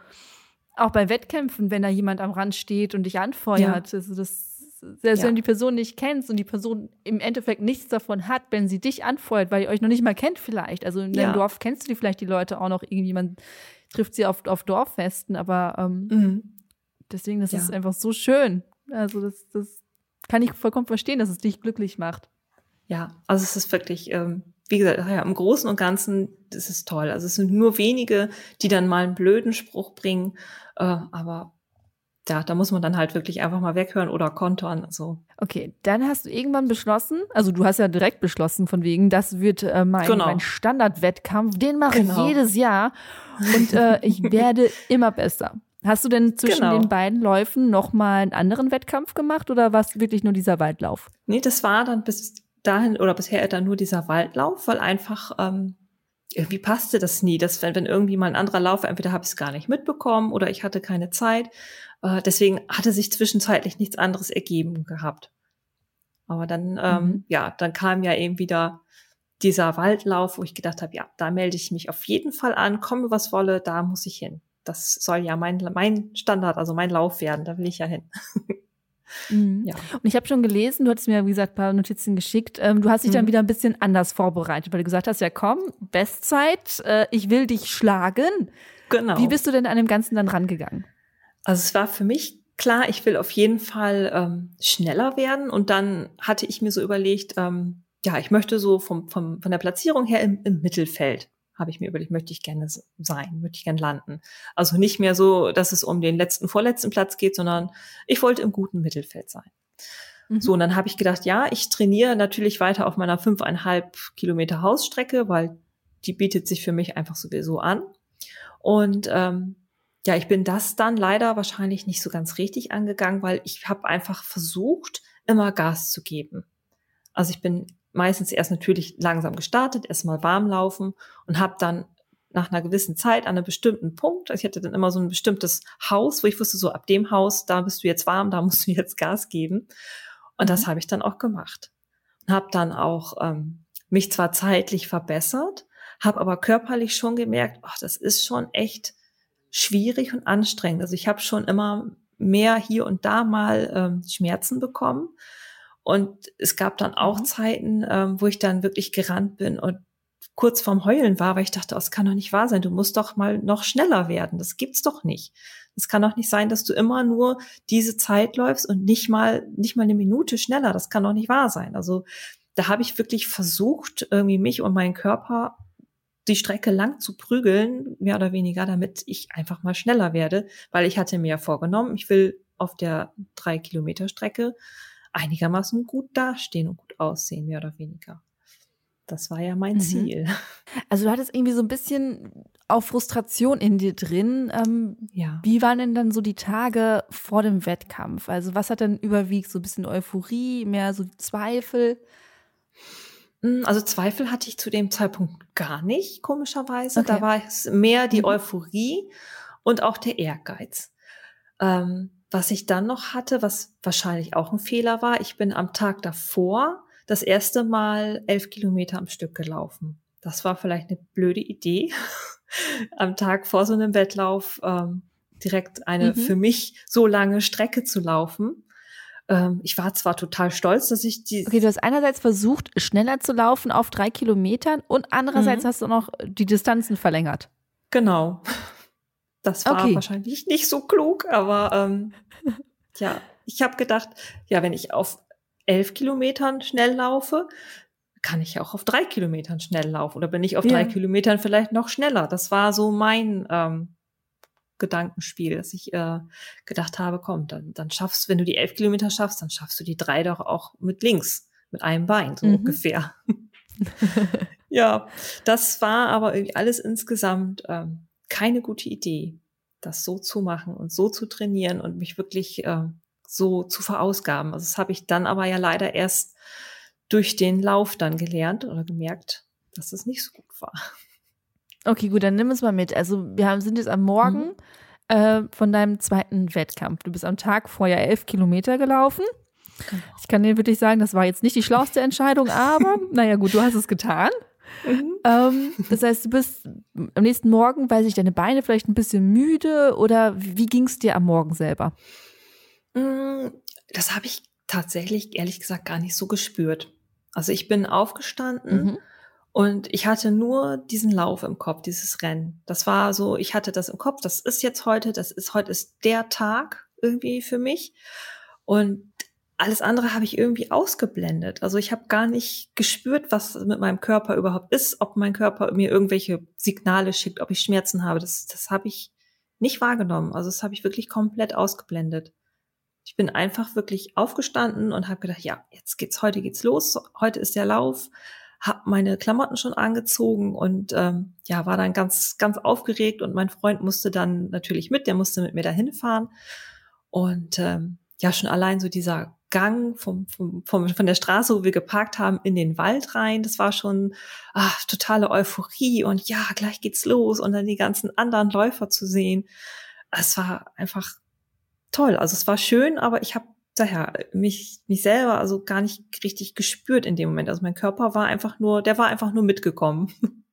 auch bei Wettkämpfen, wenn da jemand am Rand steht und dich anfeuert, ja. also das selbst ja. wenn die Person nicht kennst und die Person im Endeffekt nichts davon hat, wenn sie dich anfeuert, weil ihr euch noch nicht mal kennt vielleicht. Also in deinem Dorf kennst du die vielleicht die Leute auch noch irgendwie, man trifft sie auf, auf Dorffesten, aber ähm, mhm. deswegen, das ja. ist einfach so schön. Also das, das kann ich vollkommen verstehen, dass es dich glücklich macht. Ja, also es ist wirklich, ähm, wie gesagt, ja, im Großen und Ganzen, das ist toll. Also es sind nur wenige, die dann mal einen blöden Spruch bringen, äh, aber ja, da muss man dann halt wirklich einfach mal weghören oder kontern. So. Okay, dann hast du irgendwann beschlossen, also du hast ja direkt beschlossen, von wegen, das wird äh, mein, genau. mein Standardwettkampf, den mache genau. ich jedes Jahr und äh, ich werde immer besser. Hast du denn zwischen genau. den beiden Läufen nochmal einen anderen Wettkampf gemacht oder war es wirklich nur dieser Waldlauf? Nee, das war dann bis dahin oder bisher dann nur dieser Waldlauf, weil einfach ähm, irgendwie passte das nie, dass wenn, wenn irgendwie mal ein anderer Lauf, entweder habe ich es gar nicht mitbekommen oder ich hatte keine Zeit. Äh, deswegen hatte sich zwischenzeitlich nichts anderes ergeben gehabt. Aber dann, ähm, mhm. ja, dann kam ja eben wieder dieser Waldlauf, wo ich gedacht habe, ja, da melde ich mich auf jeden Fall an, komme was wolle, da muss ich hin. Das soll ja mein, mein Standard, also mein Lauf werden, da will ich ja hin. (laughs) Mhm. Ja. Und ich habe schon gelesen, du hattest mir, wie gesagt, ein paar Notizen geschickt. Ähm, du hast dich mhm. dann wieder ein bisschen anders vorbereitet, weil du gesagt hast, ja komm, Bestzeit, äh, ich will dich schlagen. Genau. Wie bist du denn an dem Ganzen dann rangegangen? Also es war für mich klar, ich will auf jeden Fall ähm, schneller werden. Und dann hatte ich mir so überlegt, ähm, ja, ich möchte so vom, vom, von der Platzierung her im, im Mittelfeld, habe ich mir überlegt, möchte ich gerne sein, möchte ich gerne landen. Also nicht mehr so, dass es um den letzten, vorletzten Platz geht, sondern ich wollte im guten Mittelfeld sein. Mhm. So, und dann habe ich gedacht, ja, ich trainiere natürlich weiter auf meiner fünfeinhalb Kilometer Hausstrecke, weil die bietet sich für mich einfach sowieso an. Und ähm, ja, ich bin das dann leider wahrscheinlich nicht so ganz richtig angegangen, weil ich habe einfach versucht, immer Gas zu geben. Also ich bin meistens erst natürlich langsam gestartet, erstmal warm laufen und habe dann nach einer gewissen Zeit an einem bestimmten Punkt, also ich hatte dann immer so ein bestimmtes Haus, wo ich wusste, so ab dem Haus, da bist du jetzt warm, da musst du jetzt Gas geben. Und das mhm. habe ich dann auch gemacht. Und habe dann auch ähm, mich zwar zeitlich verbessert, habe aber körperlich schon gemerkt, ach, das ist schon echt schwierig und anstrengend. Also ich habe schon immer mehr hier und da mal ähm, Schmerzen bekommen. Und es gab dann auch mhm. Zeiten, ähm, wo ich dann wirklich gerannt bin und kurz vorm Heulen war, weil ich dachte, das kann doch nicht wahr sein. Du musst doch mal noch schneller werden. Das gibt's doch nicht. Es kann doch nicht sein, dass du immer nur diese Zeit läufst und nicht mal, nicht mal eine Minute schneller. Das kann doch nicht wahr sein. Also da habe ich wirklich versucht, irgendwie mich und meinen Körper die Strecke lang zu prügeln, mehr oder weniger, damit ich einfach mal schneller werde, weil ich hatte mir vorgenommen, ich will auf der drei Kilometer Strecke einigermaßen gut dastehen und gut aussehen, mehr oder weniger. Das war ja mein mhm. Ziel. (laughs) Also du hattest irgendwie so ein bisschen auch Frustration in dir drin. Ähm, ja. Wie waren denn dann so die Tage vor dem Wettkampf? Also was hat denn überwiegt? So ein bisschen Euphorie, mehr so Zweifel? Hm, also Zweifel hatte ich zu dem Zeitpunkt gar nicht, komischerweise. Okay. Da war es mehr die mhm. Euphorie und auch der Ehrgeiz. Ähm, was ich dann noch hatte, was wahrscheinlich auch ein Fehler war, ich bin am Tag davor das erste Mal elf Kilometer am Stück gelaufen. Das war vielleicht eine blöde Idee, (laughs) am Tag vor so einem Wettlauf ähm, direkt eine mhm. für mich so lange Strecke zu laufen. Ähm, ich war zwar total stolz, dass ich die. Okay, du hast einerseits versucht, schneller zu laufen auf drei Kilometern und andererseits mhm. hast du noch die Distanzen verlängert. Genau. Das war okay. wahrscheinlich nicht so klug, aber ähm, (laughs) ja, ich habe gedacht, ja, wenn ich auf elf Kilometern schnell laufe, kann ich ja auch auf drei Kilometern schnell laufen oder bin ich auf ja. drei Kilometern vielleicht noch schneller. Das war so mein ähm, Gedankenspiel, dass ich äh, gedacht habe, komm, dann, dann schaffst, wenn du die elf Kilometer schaffst, dann schaffst du die drei doch auch mit links, mit einem Bein, so mhm. ungefähr. (laughs) ja, das war aber irgendwie alles insgesamt ähm, keine gute Idee, das so zu machen und so zu trainieren und mich wirklich äh, so zu verausgaben. Also das habe ich dann aber ja leider erst durch den Lauf dann gelernt oder gemerkt, dass es nicht so gut war. Okay, gut, dann nimm es mal mit. Also wir haben, sind jetzt am Morgen mhm. äh, von deinem zweiten Wettkampf. Du bist am Tag vorher elf Kilometer gelaufen. Genau. Ich kann dir wirklich sagen, das war jetzt nicht die schlauste Entscheidung, aber (laughs) naja gut, du hast es getan. Mhm. Ähm, das heißt, du bist am nächsten Morgen, weiß ich, deine Beine vielleicht ein bisschen müde oder wie ging es dir am Morgen selber? Mm, das habe ich tatsächlich, ehrlich gesagt, gar nicht so gespürt. Also ich bin aufgestanden mhm. und ich hatte nur diesen Lauf im Kopf, dieses Rennen. Das war so, ich hatte das im Kopf, das ist jetzt heute, das ist heute ist der Tag irgendwie für mich. Und alles andere habe ich irgendwie ausgeblendet. Also ich habe gar nicht gespürt, was mit meinem Körper überhaupt ist, ob mein Körper mir irgendwelche Signale schickt, ob ich Schmerzen habe. Das, das habe ich nicht wahrgenommen. Also das habe ich wirklich komplett ausgeblendet. Ich bin einfach wirklich aufgestanden und habe gedacht, ja, jetzt geht's, heute geht's los, heute ist der Lauf, habe meine Klamotten schon angezogen und ähm, ja, war dann ganz, ganz aufgeregt und mein Freund musste dann natürlich mit, der musste mit mir dahin fahren. Und ähm, ja, schon allein so dieser Gang vom, vom, vom, von der Straße, wo wir geparkt haben, in den Wald rein. Das war schon ach, totale Euphorie und ja, gleich geht's los und dann die ganzen anderen Läufer zu sehen. Es war einfach toll. Also es war schön, aber ich habe daher mich mich selber also gar nicht richtig gespürt in dem Moment. Also mein Körper war einfach nur, der war einfach nur mitgekommen. (laughs)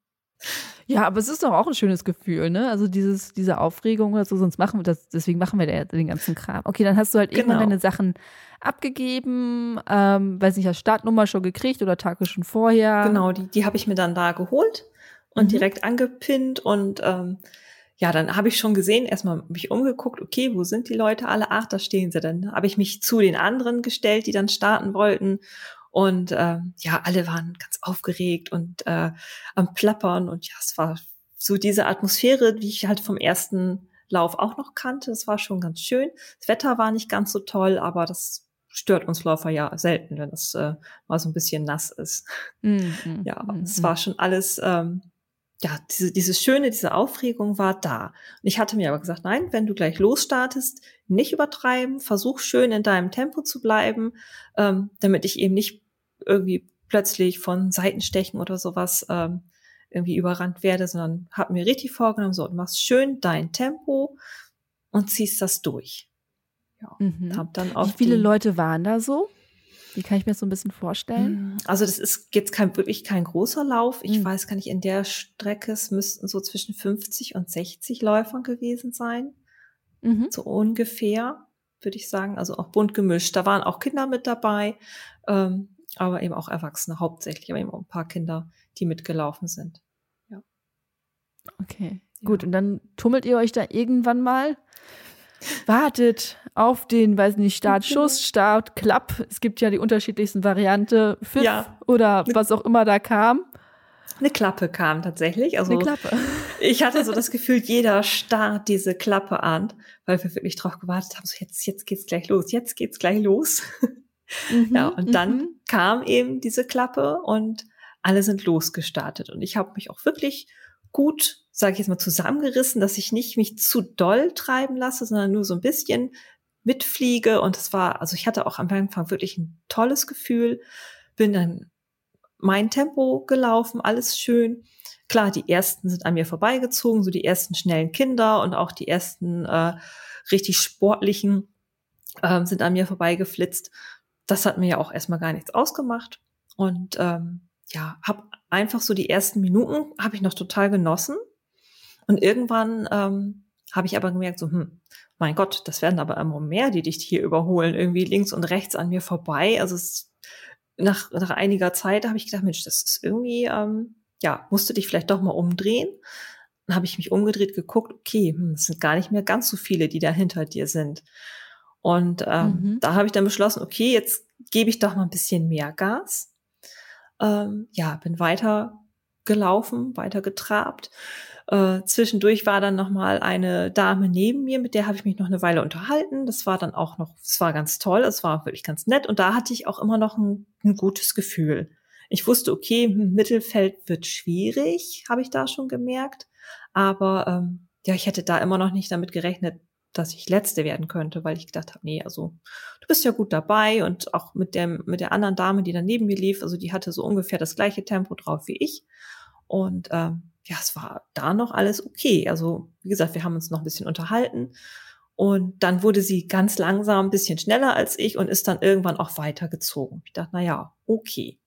Ja, aber es ist doch auch ein schönes Gefühl, ne? Also dieses, diese Aufregung oder so, sonst machen wir das, deswegen machen wir den ganzen Kram. Okay, dann hast du halt genau. irgendwann deine Sachen abgegeben, ähm, weiß nicht, hast Startnummer schon gekriegt oder Tage schon vorher. Genau, die, die habe ich mir dann da geholt und mhm. direkt angepinnt und ähm, ja, dann habe ich schon gesehen, erstmal mich umgeguckt, okay, wo sind die Leute alle? Ach, da stehen sie. Dann habe ich mich zu den anderen gestellt, die dann starten wollten und äh, ja, alle waren ganz aufgeregt und äh, am Plappern. Und ja, es war so diese Atmosphäre, die ich halt vom ersten Lauf auch noch kannte. Das war schon ganz schön. Das Wetter war nicht ganz so toll, aber das stört uns Läufer ja selten, wenn es äh, mal so ein bisschen nass ist. Mm, ja, mm, es war schon alles, ähm, ja, diese, dieses Schöne, diese Aufregung war da. Und ich hatte mir aber gesagt, nein, wenn du gleich losstartest, nicht übertreiben, versuch schön in deinem Tempo zu bleiben, ähm, damit ich eben nicht irgendwie plötzlich von Seitenstechen oder sowas ähm, irgendwie überrannt werde, sondern habe mir richtig vorgenommen, so, du machst schön dein Tempo und ziehst das durch. Ja, mhm. hab dann auch Wie viele Leute waren da so? Wie kann ich mir das so ein bisschen vorstellen? Mm, also das ist jetzt kein, wirklich kein großer Lauf. Ich mhm. weiß gar nicht, in der Strecke, es müssten so zwischen 50 und 60 Läufern gewesen sein. Mhm. So ungefähr, würde ich sagen. Also auch bunt gemischt. Da waren auch Kinder mit dabei. Ähm, aber eben auch Erwachsene hauptsächlich, aber eben auch ein paar Kinder, die mitgelaufen sind. Ja. Okay, ja. gut. Und dann tummelt ihr euch da irgendwann mal, wartet auf den, weiß nicht, Startschuss, (laughs) Start, Klapp. Es gibt ja die unterschiedlichsten Varianten, Pfiff ja. oder was auch immer da kam. Eine Klappe kam tatsächlich. Also Eine Klappe. ich hatte so (laughs) das Gefühl, jeder starrt diese Klappe an, weil wir wirklich drauf gewartet haben. So jetzt, jetzt geht's gleich los. Jetzt geht's gleich los. Mhm, ja, und dann mhm. kam eben diese Klappe und alle sind losgestartet. Und ich habe mich auch wirklich gut, sage ich jetzt mal, zusammengerissen, dass ich nicht mich zu doll treiben lasse, sondern nur so ein bisschen mitfliege. Und es war, also ich hatte auch am Anfang wirklich ein tolles Gefühl, bin dann mein Tempo gelaufen, alles schön. Klar, die ersten sind an mir vorbeigezogen, so die ersten schnellen Kinder und auch die ersten äh, richtig sportlichen äh, sind an mir vorbeigeflitzt. Das hat mir ja auch erstmal gar nichts ausgemacht. Und ähm, ja, habe einfach so die ersten Minuten habe ich noch total genossen. Und irgendwann ähm, habe ich aber gemerkt, so, hm, mein Gott, das werden aber immer mehr, die dich hier überholen, irgendwie links und rechts an mir vorbei. Also es, nach, nach einiger Zeit habe ich gedacht, Mensch, das ist irgendwie, ähm, ja, musst du dich vielleicht doch mal umdrehen. Dann habe ich mich umgedreht, geguckt, okay, hm, es sind gar nicht mehr ganz so viele, die da hinter dir sind. Und ähm, mhm. da habe ich dann beschlossen, okay, jetzt gebe ich doch mal ein bisschen mehr Gas. Ähm, ja, bin weiter gelaufen, weiter getrabt. Äh, zwischendurch war dann noch mal eine Dame neben mir, mit der habe ich mich noch eine Weile unterhalten. Das war dann auch noch, es war ganz toll, es war wirklich ganz nett und da hatte ich auch immer noch ein, ein gutes Gefühl. Ich wusste, okay, Mittelfeld wird schwierig, habe ich da schon gemerkt, aber ähm, ja, ich hätte da immer noch nicht damit gerechnet, dass ich Letzte werden könnte, weil ich gedacht habe, nee, also du bist ja gut dabei und auch mit dem mit der anderen Dame, die dann neben mir lief, also die hatte so ungefähr das gleiche Tempo drauf wie ich und ähm, ja, es war da noch alles okay. Also, wie gesagt, wir haben uns noch ein bisschen unterhalten. Und dann wurde sie ganz langsam ein bisschen schneller als ich und ist dann irgendwann auch weitergezogen. Ich dachte, na ja, okay.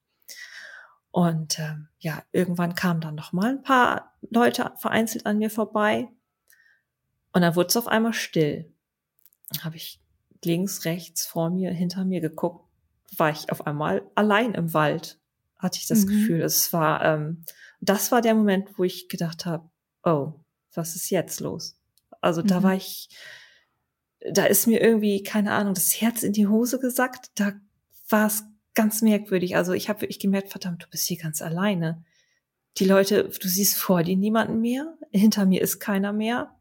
Und äh, ja, irgendwann kamen dann noch mal ein paar Leute vereinzelt an mir vorbei. Und dann wurde es auf einmal still. Dann habe ich links, rechts, vor mir, hinter mir geguckt, war ich auf einmal allein im Wald, hatte ich das mhm. Gefühl. Es war ähm, das war der Moment, wo ich gedacht habe, oh, was ist jetzt los? Also mhm. da war ich, da ist mir irgendwie, keine Ahnung, das Herz in die Hose gesackt. Da war es ganz merkwürdig. Also ich habe wirklich gemerkt, verdammt, du bist hier ganz alleine. Die Leute, du siehst vor dir niemanden mehr, hinter mir ist keiner mehr.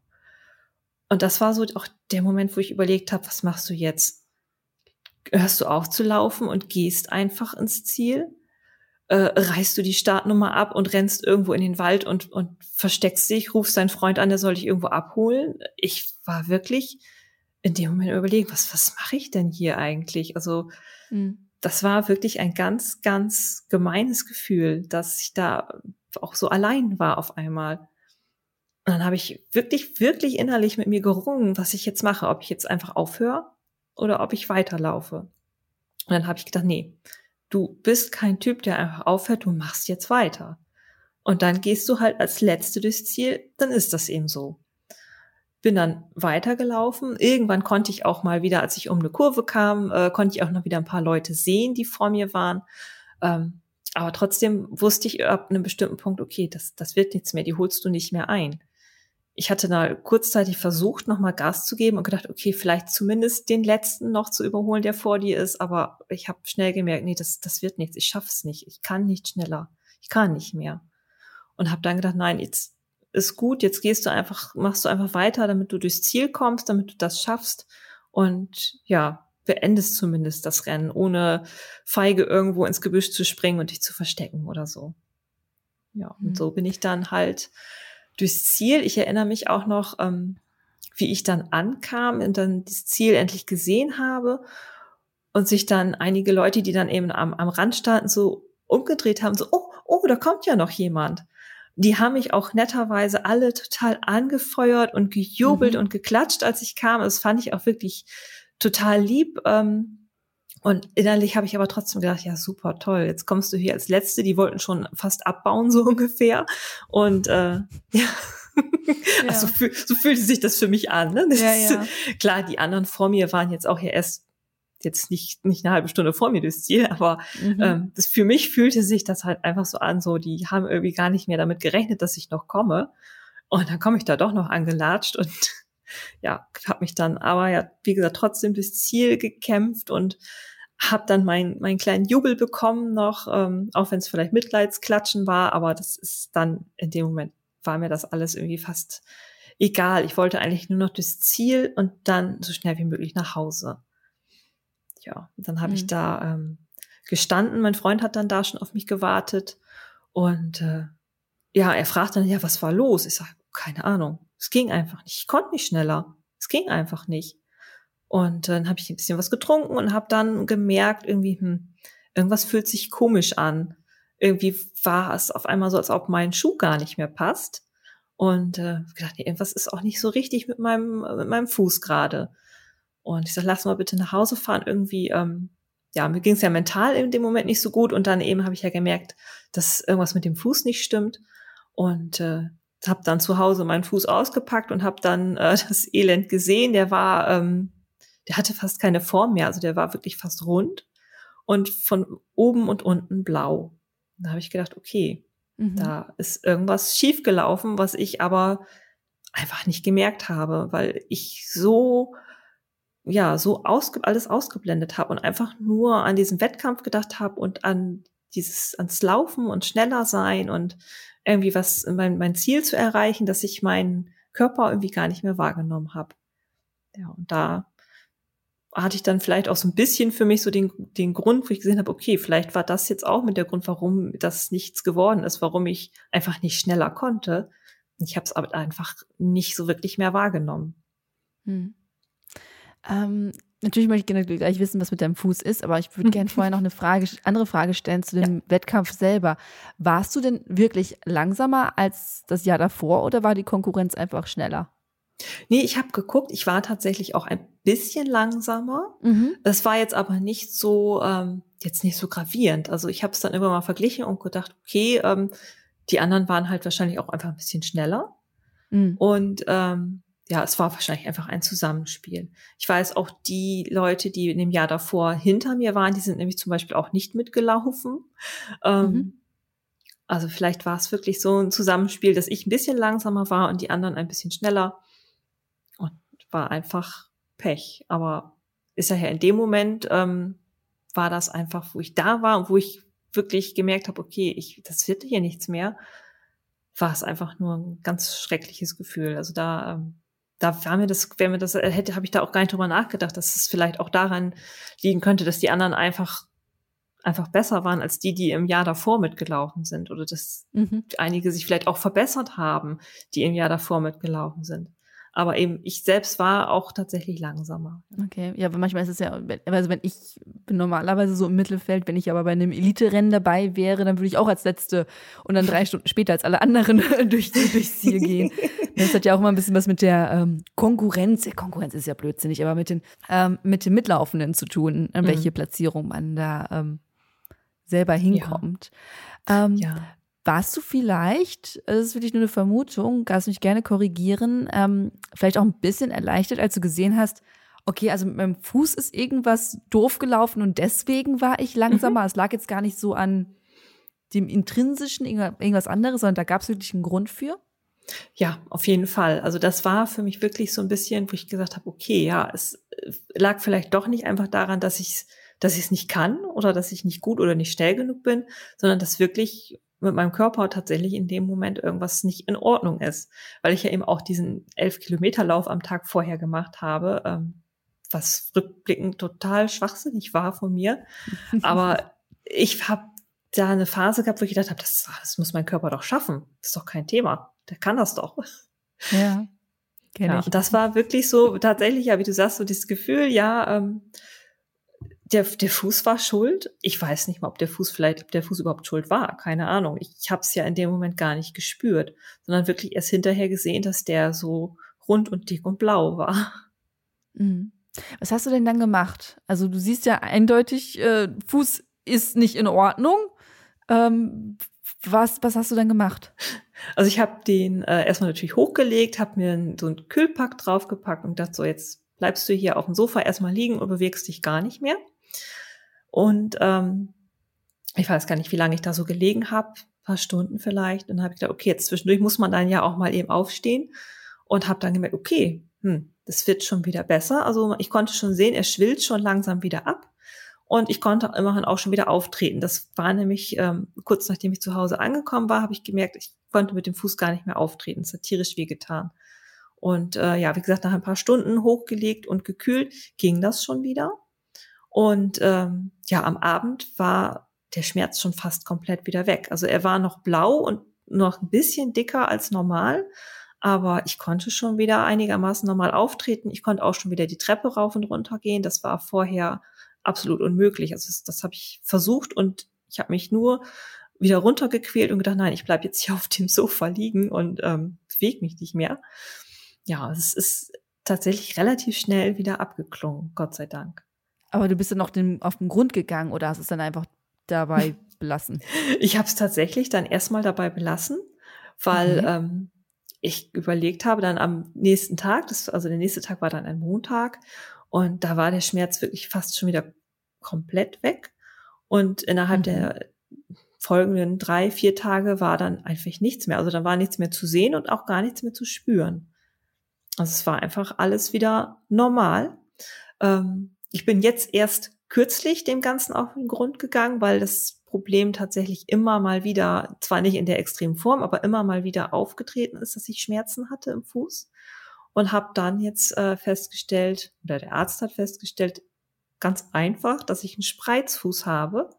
Und das war so auch der Moment, wo ich überlegt habe, was machst du jetzt? Hörst du auf zu laufen und gehst einfach ins Ziel? äh, reißt du die Startnummer ab und rennst irgendwo in den Wald und, und versteckst dich, rufst deinen Freund an, der soll dich irgendwo abholen. Ich war wirklich in dem Moment überlegen, was, was mache ich denn hier eigentlich? Also, mhm. das war wirklich ein ganz, ganz gemeines Gefühl, dass ich da auch so allein war auf einmal. Und dann habe ich wirklich, wirklich innerlich mit mir gerungen, was ich jetzt mache, ob ich jetzt einfach aufhöre oder ob ich weiterlaufe. Und dann habe ich gedacht, nee, Du bist kein Typ, der einfach aufhört, du machst jetzt weiter. Und dann gehst du halt als Letzte durchs Ziel, dann ist das eben so. Bin dann weitergelaufen. Irgendwann konnte ich auch mal wieder, als ich um eine Kurve kam, äh, konnte ich auch noch wieder ein paar Leute sehen, die vor mir waren. Ähm, aber trotzdem wusste ich ab einem bestimmten Punkt, okay, das, das wird nichts mehr, die holst du nicht mehr ein ich hatte da kurzzeitig versucht, nochmal Gas zu geben und gedacht, okay, vielleicht zumindest den letzten noch zu überholen, der vor dir ist. Aber ich habe schnell gemerkt, nee, das, das wird nichts. Ich schaff's nicht. Ich kann nicht schneller. Ich kann nicht mehr. Und habe dann gedacht, nein, jetzt ist gut. Jetzt gehst du einfach, machst du einfach weiter, damit du durchs Ziel kommst, damit du das schaffst. Und ja, beendest zumindest das Rennen, ohne feige irgendwo ins Gebüsch zu springen und dich zu verstecken oder so. Ja, und mhm. so bin ich dann halt durchs Ziel. Ich erinnere mich auch noch, ähm, wie ich dann ankam und dann das Ziel endlich gesehen habe und sich dann einige Leute, die dann eben am, am Rand standen, so umgedreht haben, so, oh, oh, da kommt ja noch jemand. Die haben mich auch netterweise alle total angefeuert und gejubelt mhm. und geklatscht, als ich kam. Das fand ich auch wirklich total lieb. Ähm, und innerlich habe ich aber trotzdem gedacht, ja, super, toll, jetzt kommst du hier als Letzte, die wollten schon fast abbauen, (laughs) so ungefähr. Und äh, (laughs) ja. ja. Also so fühlte sich das für mich an. Ne? Ja, ist, ja. Klar, die anderen vor mir waren jetzt auch ja erst jetzt nicht nicht eine halbe Stunde vor mir das Ziel, aber mhm. ähm, das für mich fühlte sich das halt einfach so an, so die haben irgendwie gar nicht mehr damit gerechnet, dass ich noch komme. Und dann komme ich da doch noch angelatscht und (laughs) ja, habe mich dann aber ja, wie gesagt, trotzdem durchs Ziel gekämpft und habe dann meinen meinen kleinen Jubel bekommen noch, ähm, auch wenn es vielleicht Mitleidsklatschen war, aber das ist dann in dem Moment war mir das alles irgendwie fast egal. Ich wollte eigentlich nur noch das Ziel und dann so schnell wie möglich nach Hause. Ja, dann habe mhm. ich da ähm, gestanden. Mein Freund hat dann da schon auf mich gewartet und äh, ja, er fragt dann, ja, was war los? Ich sage, keine Ahnung. Es ging einfach nicht. Ich konnte nicht schneller. Es ging einfach nicht. Und dann habe ich ein bisschen was getrunken und habe dann gemerkt, irgendwie, hm, irgendwas fühlt sich komisch an. Irgendwie war es auf einmal so, als ob mein Schuh gar nicht mehr passt. Und äh, gedacht, nee, irgendwas ist auch nicht so richtig mit meinem, mit meinem Fuß gerade. Und ich sag, lass mal bitte nach Hause fahren. Irgendwie, ähm, ja, mir ging es ja mental in dem Moment nicht so gut. Und dann eben habe ich ja gemerkt, dass irgendwas mit dem Fuß nicht stimmt. Und äh, habe dann zu Hause meinen Fuß ausgepackt und habe dann äh, (laughs) das Elend gesehen. Der war, ähm, der hatte fast keine Form mehr, also der war wirklich fast rund und von oben und unten blau. Da habe ich gedacht, okay, mhm. da ist irgendwas schiefgelaufen, was ich aber einfach nicht gemerkt habe, weil ich so ja so ausge alles ausgeblendet habe und einfach nur an diesen Wettkampf gedacht habe und an dieses ans Laufen und schneller sein und irgendwie was, mein, mein Ziel zu erreichen, dass ich meinen Körper irgendwie gar nicht mehr wahrgenommen habe. Ja, und da hatte ich dann vielleicht auch so ein bisschen für mich so den, den Grund, wo ich gesehen habe, okay, vielleicht war das jetzt auch mit der Grund, warum das nichts geworden ist, warum ich einfach nicht schneller konnte. Ich habe es aber einfach nicht so wirklich mehr wahrgenommen. Hm. Ähm, Natürlich möchte ich gerne gleich wissen, was mit deinem Fuß ist, aber ich würde (laughs) gerne vorher noch eine Frage, andere Frage stellen zu dem ja. Wettkampf selber. Warst du denn wirklich langsamer als das Jahr davor oder war die Konkurrenz einfach schneller? Nee, ich habe geguckt, ich war tatsächlich auch ein bisschen langsamer. Mhm. Das war jetzt aber nicht so, ähm, jetzt nicht so gravierend. Also ich habe es dann immer mal verglichen und gedacht, okay, ähm, die anderen waren halt wahrscheinlich auch einfach ein bisschen schneller. Mhm. Und ähm, ja, es war wahrscheinlich einfach ein Zusammenspiel. Ich weiß auch die Leute, die in dem Jahr davor hinter mir waren, die sind nämlich zum Beispiel auch nicht mitgelaufen. Ähm, mhm. Also vielleicht war es wirklich so ein Zusammenspiel, dass ich ein bisschen langsamer war und die anderen ein bisschen schneller. War einfach Pech. Aber ist ja in dem Moment ähm, war das einfach, wo ich da war und wo ich wirklich gemerkt habe, okay, ich, das wird hier nichts mehr, war es einfach nur ein ganz schreckliches Gefühl. Also da ähm, da war mir das, wäre mir das, äh, hätte, habe ich da auch gar nicht drüber nachgedacht, dass es vielleicht auch daran liegen könnte, dass die anderen einfach einfach besser waren als die, die im Jahr davor mitgelaufen sind oder dass mhm. einige sich vielleicht auch verbessert haben, die im Jahr davor mitgelaufen sind. Aber eben, ich selbst war auch tatsächlich langsamer. Okay, ja, aber manchmal ist es ja, also wenn ich bin normalerweise so im Mittelfeld, wenn ich aber bei einem Elite-Rennen dabei wäre, dann würde ich auch als Letzte und dann drei (laughs) Stunden später als alle anderen (laughs) durch, durchs Ziel gehen. Das hat ja auch immer ein bisschen was mit der ähm, Konkurrenz, Konkurrenz ist ja blödsinnig, aber mit den, ähm, mit den Mitlaufenden zu tun, an welche mhm. Platzierung man da ähm, selber hinkommt. Ja. Ähm, ja. Warst du vielleicht, das ist wirklich nur eine Vermutung, kannst mich gerne korrigieren, ähm, vielleicht auch ein bisschen erleichtert, als du gesehen hast, okay, also mit meinem Fuß ist irgendwas doof gelaufen und deswegen war ich langsamer. Mhm. Es lag jetzt gar nicht so an dem intrinsischen, irgendwas anderes, sondern da gab es wirklich einen Grund für? Ja, auf jeden Fall. Also das war für mich wirklich so ein bisschen, wo ich gesagt habe, okay, ja, es äh, lag vielleicht doch nicht einfach daran, dass ich dass ich es nicht kann oder dass ich nicht gut oder nicht schnell genug bin, sondern dass wirklich mit meinem Körper tatsächlich in dem Moment irgendwas nicht in Ordnung ist, weil ich ja eben auch diesen elf Kilometer Lauf am Tag vorher gemacht habe, ähm, was rückblickend total schwachsinnig war von mir. (laughs) Aber ich habe da eine Phase gehabt, wo ich gedacht habe, das, das muss mein Körper doch schaffen. Das ist doch kein Thema. Der kann das doch. Ja. ja. Und das war wirklich so tatsächlich, ja, wie du sagst, so dieses Gefühl, ja, ähm, der, der Fuß war schuld. Ich weiß nicht mal, ob der Fuß vielleicht, ob der Fuß überhaupt schuld war. Keine Ahnung. Ich, ich habe es ja in dem Moment gar nicht gespürt, sondern wirklich erst hinterher gesehen, dass der so rund und dick und blau war. Mhm. Was hast du denn dann gemacht? Also du siehst ja eindeutig, äh, Fuß ist nicht in Ordnung. Ähm, was, was hast du dann gemacht? Also ich habe den äh, erstmal natürlich hochgelegt, habe mir so einen Kühlpack draufgepackt und dachte so, jetzt bleibst du hier auf dem Sofa erstmal liegen und bewegst dich gar nicht mehr. Und ähm, ich weiß gar nicht, wie lange ich da so gelegen habe, paar Stunden vielleicht. Und dann habe ich gedacht, okay, jetzt zwischendurch muss man dann ja auch mal eben aufstehen und habe dann gemerkt, okay, hm, das wird schon wieder besser. Also ich konnte schon sehen, er schwillt schon langsam wieder ab. und ich konnte immerhin auch schon wieder auftreten. Das war nämlich ähm, kurz nachdem ich zu Hause angekommen war, habe ich gemerkt, ich konnte mit dem Fuß gar nicht mehr auftreten. Es hat tierisch weh getan. Und äh, ja, wie gesagt, nach ein paar Stunden hochgelegt und gekühlt ging das schon wieder. Und ähm, ja, am Abend war der Schmerz schon fast komplett wieder weg. Also er war noch blau und noch ein bisschen dicker als normal, aber ich konnte schon wieder einigermaßen normal auftreten. Ich konnte auch schon wieder die Treppe rauf und runter gehen. Das war vorher absolut unmöglich. Also das, das habe ich versucht und ich habe mich nur wieder runtergequält und gedacht, nein, ich bleib jetzt hier auf dem Sofa liegen und ähm, bewege mich nicht mehr. Ja, es ist tatsächlich relativ schnell wieder abgeklungen, Gott sei Dank. Aber du bist dann noch auf den Grund gegangen oder hast es dann einfach dabei (laughs) belassen? Ich habe es tatsächlich dann erstmal dabei belassen, weil mhm. ähm, ich überlegt habe, dann am nächsten Tag, das, also der nächste Tag war dann ein Montag, und da war der Schmerz wirklich fast schon wieder komplett weg. Und innerhalb mhm. der folgenden drei, vier Tage war dann einfach nichts mehr. Also da war nichts mehr zu sehen und auch gar nichts mehr zu spüren. Also es war einfach alles wieder normal. Ähm, ich bin jetzt erst kürzlich dem Ganzen auf den Grund gegangen, weil das Problem tatsächlich immer mal wieder, zwar nicht in der extremen Form, aber immer mal wieder aufgetreten ist, dass ich Schmerzen hatte im Fuß. Und habe dann jetzt äh, festgestellt, oder der Arzt hat festgestellt, ganz einfach, dass ich einen Spreizfuß habe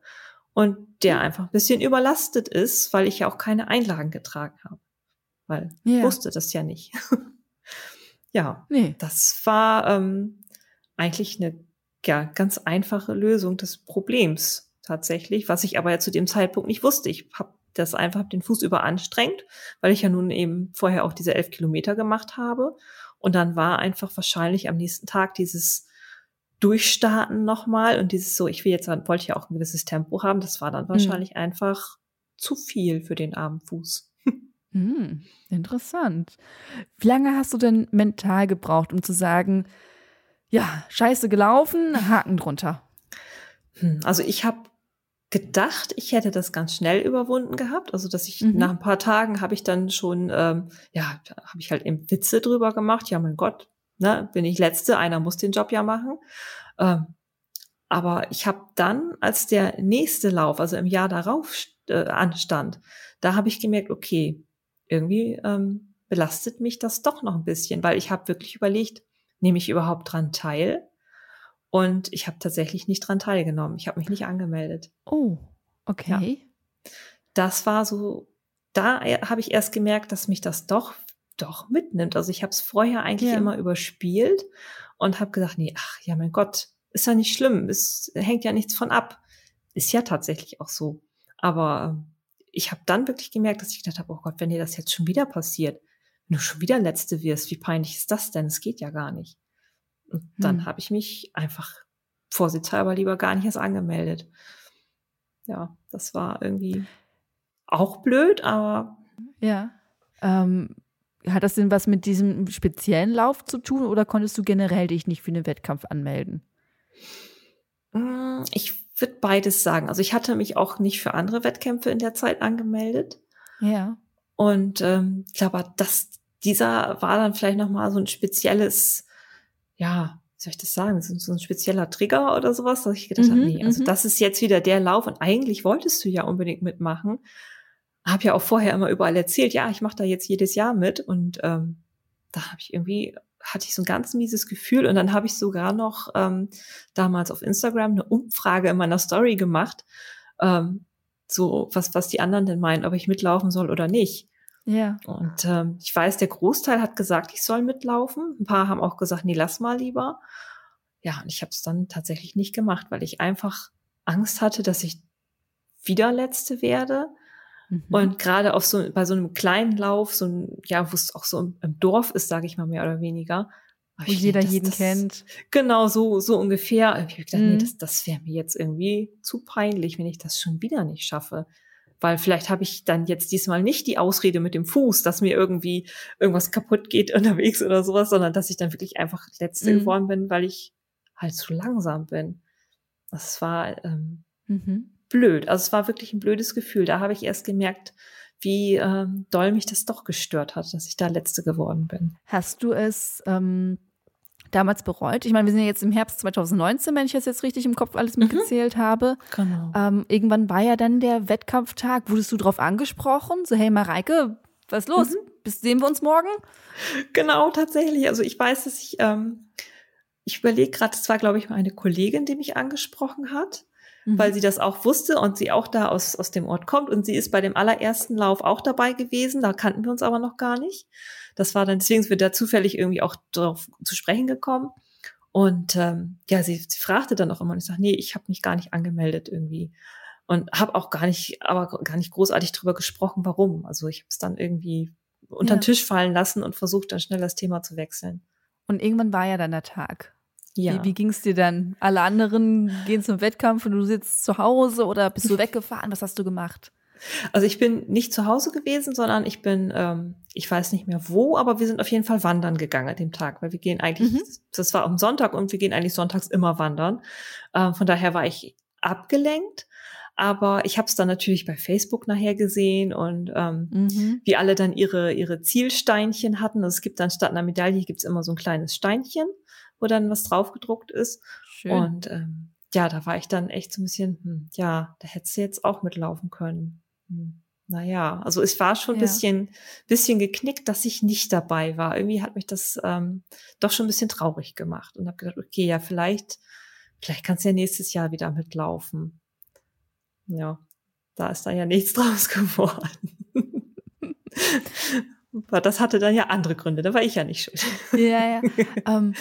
und der hm. einfach ein bisschen überlastet ist, weil ich ja auch keine Einlagen getragen habe. Weil ja. ich wusste das ja nicht. (laughs) ja, nee. das war ähm, eigentlich eine ja, ganz einfache Lösung des Problems tatsächlich, was ich aber ja zu dem Zeitpunkt nicht wusste. Ich habe das einfach hab den Fuß überanstrengt, weil ich ja nun eben vorher auch diese elf Kilometer gemacht habe. Und dann war einfach wahrscheinlich am nächsten Tag dieses Durchstarten nochmal und dieses so, ich will jetzt, wollte ja auch ein gewisses Tempo haben. Das war dann mhm. wahrscheinlich mhm. einfach zu viel für den armen Fuß. (laughs) Hm, interessant. Wie lange hast du denn mental gebraucht, um zu sagen, ja, scheiße gelaufen, Haken drunter? Hm, also ich habe gedacht, ich hätte das ganz schnell überwunden gehabt. Also dass ich mhm. nach ein paar Tagen habe ich dann schon, ähm, ja, habe ich halt eben Witze drüber gemacht. Ja, mein Gott, ne, bin ich letzte, einer muss den Job ja machen. Ähm, aber ich habe dann, als der nächste Lauf, also im Jahr darauf äh, anstand, da habe ich gemerkt, okay, irgendwie ähm, belastet mich das doch noch ein bisschen, weil ich habe wirklich überlegt, nehme ich überhaupt dran teil? Und ich habe tatsächlich nicht dran teilgenommen. Ich habe mich nicht angemeldet. Oh, okay. Ja. Das war so, da habe ich erst gemerkt, dass mich das doch doch mitnimmt. Also ich habe es vorher eigentlich ja. immer überspielt und habe gesagt, nee, ach ja, mein Gott, ist ja nicht schlimm, es hängt ja nichts von ab. Ist ja tatsächlich auch so. Aber ich habe dann wirklich gemerkt, dass ich gedacht habe, oh Gott, wenn dir das jetzt schon wieder passiert, wenn du schon wieder Letzte wirst, wie peinlich ist das denn? Es geht ja gar nicht. Und dann hm. habe ich mich einfach vorsichtshalber lieber gar nicht erst angemeldet. Ja, das war irgendwie auch blöd, aber. Ja. Ähm, hat das denn was mit diesem speziellen Lauf zu tun oder konntest du generell dich nicht für einen Wettkampf anmelden? Mm, ich würde beides sagen. Also ich hatte mich auch nicht für andere Wettkämpfe in der Zeit angemeldet. Ja. Und ähm, ich glaube, das, dieser war dann vielleicht noch mal so ein spezielles, ja, wie soll ich das sagen, so, so ein spezieller Trigger oder sowas, dass ich gedacht mhm, habe, nee, also mhm. das ist jetzt wieder der Lauf und eigentlich wolltest du ja unbedingt mitmachen. Hab ja auch vorher immer überall erzählt, ja, ich mache da jetzt jedes Jahr mit und ähm, da habe ich irgendwie hatte ich so ein ganz mieses Gefühl und dann habe ich sogar noch ähm, damals auf Instagram eine Umfrage in meiner Story gemacht, ähm, so was was die anderen denn meinen, ob ich mitlaufen soll oder nicht. Ja. Und ähm, ich weiß, der Großteil hat gesagt, ich soll mitlaufen. Ein paar haben auch gesagt, nee, lass mal lieber. Ja, und ich habe es dann tatsächlich nicht gemacht, weil ich einfach Angst hatte, dass ich wieder Letzte werde. Mhm. Und gerade auf so bei so einem kleinen Lauf, so ein, ja, wo es auch so im, im Dorf ist, sage ich mal mehr oder weniger, wo jeder denke, jeden das, kennt. Genau, so, so ungefähr. Ich habe gedacht, mhm. nee, das, das wäre mir jetzt irgendwie zu peinlich, wenn ich das schon wieder nicht schaffe weil vielleicht habe ich dann jetzt diesmal nicht die Ausrede mit dem Fuß, dass mir irgendwie irgendwas kaputt geht (laughs) unterwegs oder sowas, sondern dass ich dann wirklich einfach letzte mhm. geworden bin, weil ich halt zu langsam bin. Das war ähm, mhm. blöd. Also es war wirklich ein blödes Gefühl. Da habe ich erst gemerkt, wie ähm, doll mich das doch gestört hat, dass ich da letzte geworden bin. Hast du es ähm, damals bereut? Ich meine, wir sind ja jetzt im Herbst 2019, wenn ich das jetzt richtig im Kopf alles mitgezählt mhm. habe. Genau. Ähm, irgendwann war ja dann der Wettkampftag. Wurdest du drauf angesprochen? So, hey Mareike, was ist los? Mhm. Bis sehen wir uns morgen? Genau, tatsächlich. Also ich weiß, dass ich, ähm, ich überlege gerade, es war, glaube ich, mal eine Kollegin, die mich angesprochen hat mhm. weil sie das auch wusste und sie auch da aus, aus dem Ort kommt. Und sie ist bei dem allerersten Lauf auch dabei gewesen. Da kannten wir uns aber noch gar nicht. Das war dann, deswegen sind wir da zufällig irgendwie auch darauf zu sprechen gekommen. Und ähm, ja, sie, sie fragte dann auch immer und ich sage, nee, ich habe mich gar nicht angemeldet irgendwie. Und habe auch gar nicht, aber gar nicht großartig drüber gesprochen, warum. Also ich habe es dann irgendwie unter den Tisch fallen lassen und versucht dann schnell das Thema zu wechseln. Und irgendwann war ja dann der Tag. Ja. Wie, wie ging es dir dann? Alle anderen gehen zum Wettkampf und du sitzt zu Hause oder bist du (laughs) weggefahren? Was hast du gemacht? Also ich bin nicht zu Hause gewesen, sondern ich bin, ähm, ich weiß nicht mehr wo, aber wir sind auf jeden Fall wandern gegangen an dem Tag, weil wir gehen eigentlich, mhm. das war am Sonntag und wir gehen eigentlich sonntags immer wandern. Ähm, von daher war ich abgelenkt. Aber ich habe es dann natürlich bei Facebook nachher gesehen und ähm, mhm. wie alle dann ihre, ihre Zielsteinchen hatten. Also es gibt dann statt einer Medaille gibt's immer so ein kleines Steinchen wo dann was draufgedruckt ist. Schön. Und ähm, ja, da war ich dann echt so ein bisschen, hm, ja, da hättest du jetzt auch mitlaufen können. Hm, naja, also es war schon ein ja. bisschen, bisschen geknickt, dass ich nicht dabei war. Irgendwie hat mich das ähm, doch schon ein bisschen traurig gemacht und habe gedacht, okay, ja, vielleicht, vielleicht kannst du ja nächstes Jahr wieder mitlaufen. Ja, da ist dann ja nichts (laughs) draus geworden. (laughs) Aber das hatte dann ja andere Gründe, da war ich ja nicht schuld. Ja, ja. (laughs) ähm,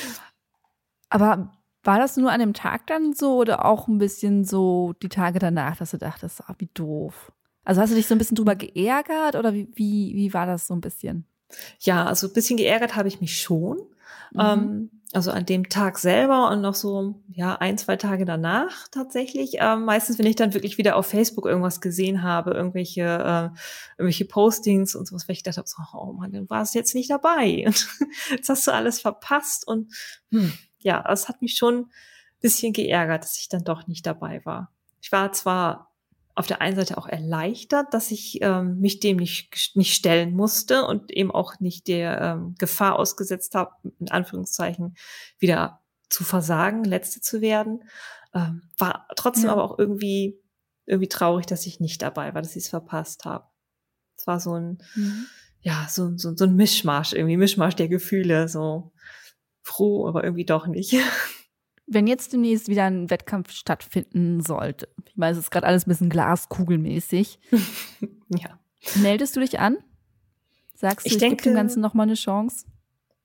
aber war das nur an dem Tag dann so oder auch ein bisschen so die Tage danach, dass du dachtest, ah, wie doof? Also hast du dich so ein bisschen drüber geärgert oder wie, wie, wie war das so ein bisschen? Ja, also ein bisschen geärgert habe ich mich schon. Mhm. Ähm, also an dem Tag selber und noch so, ja, ein, zwei Tage danach tatsächlich. Ähm, meistens, wenn ich dann wirklich wieder auf Facebook irgendwas gesehen habe, irgendwelche, äh, irgendwelche Postings und sowas, weil ich dachte, so, oh Mann, du warst jetzt nicht dabei. Und (laughs) jetzt hast du alles verpasst und hm, ja, es hat mich schon ein bisschen geärgert, dass ich dann doch nicht dabei war. Ich war zwar auf der einen Seite auch erleichtert, dass ich ähm, mich dem nicht, nicht stellen musste und eben auch nicht der ähm, Gefahr ausgesetzt habe, in Anführungszeichen wieder zu versagen, letzte zu werden. Ähm, war trotzdem ja. aber auch irgendwie, irgendwie traurig, dass ich nicht dabei war, dass ich es verpasst habe. Es war so ein, mhm. ja, so, so, so ein Mischmasch, irgendwie Mischmasch der Gefühle, so froh, aber irgendwie doch nicht. (laughs) Wenn jetzt demnächst wieder ein Wettkampf stattfinden sollte, ich meine, es ist gerade alles ein bisschen glaskugelmäßig. (laughs) ja. Meldest du dich an? Sagst du, ich, ich denke, dem Ganzen nochmal eine Chance?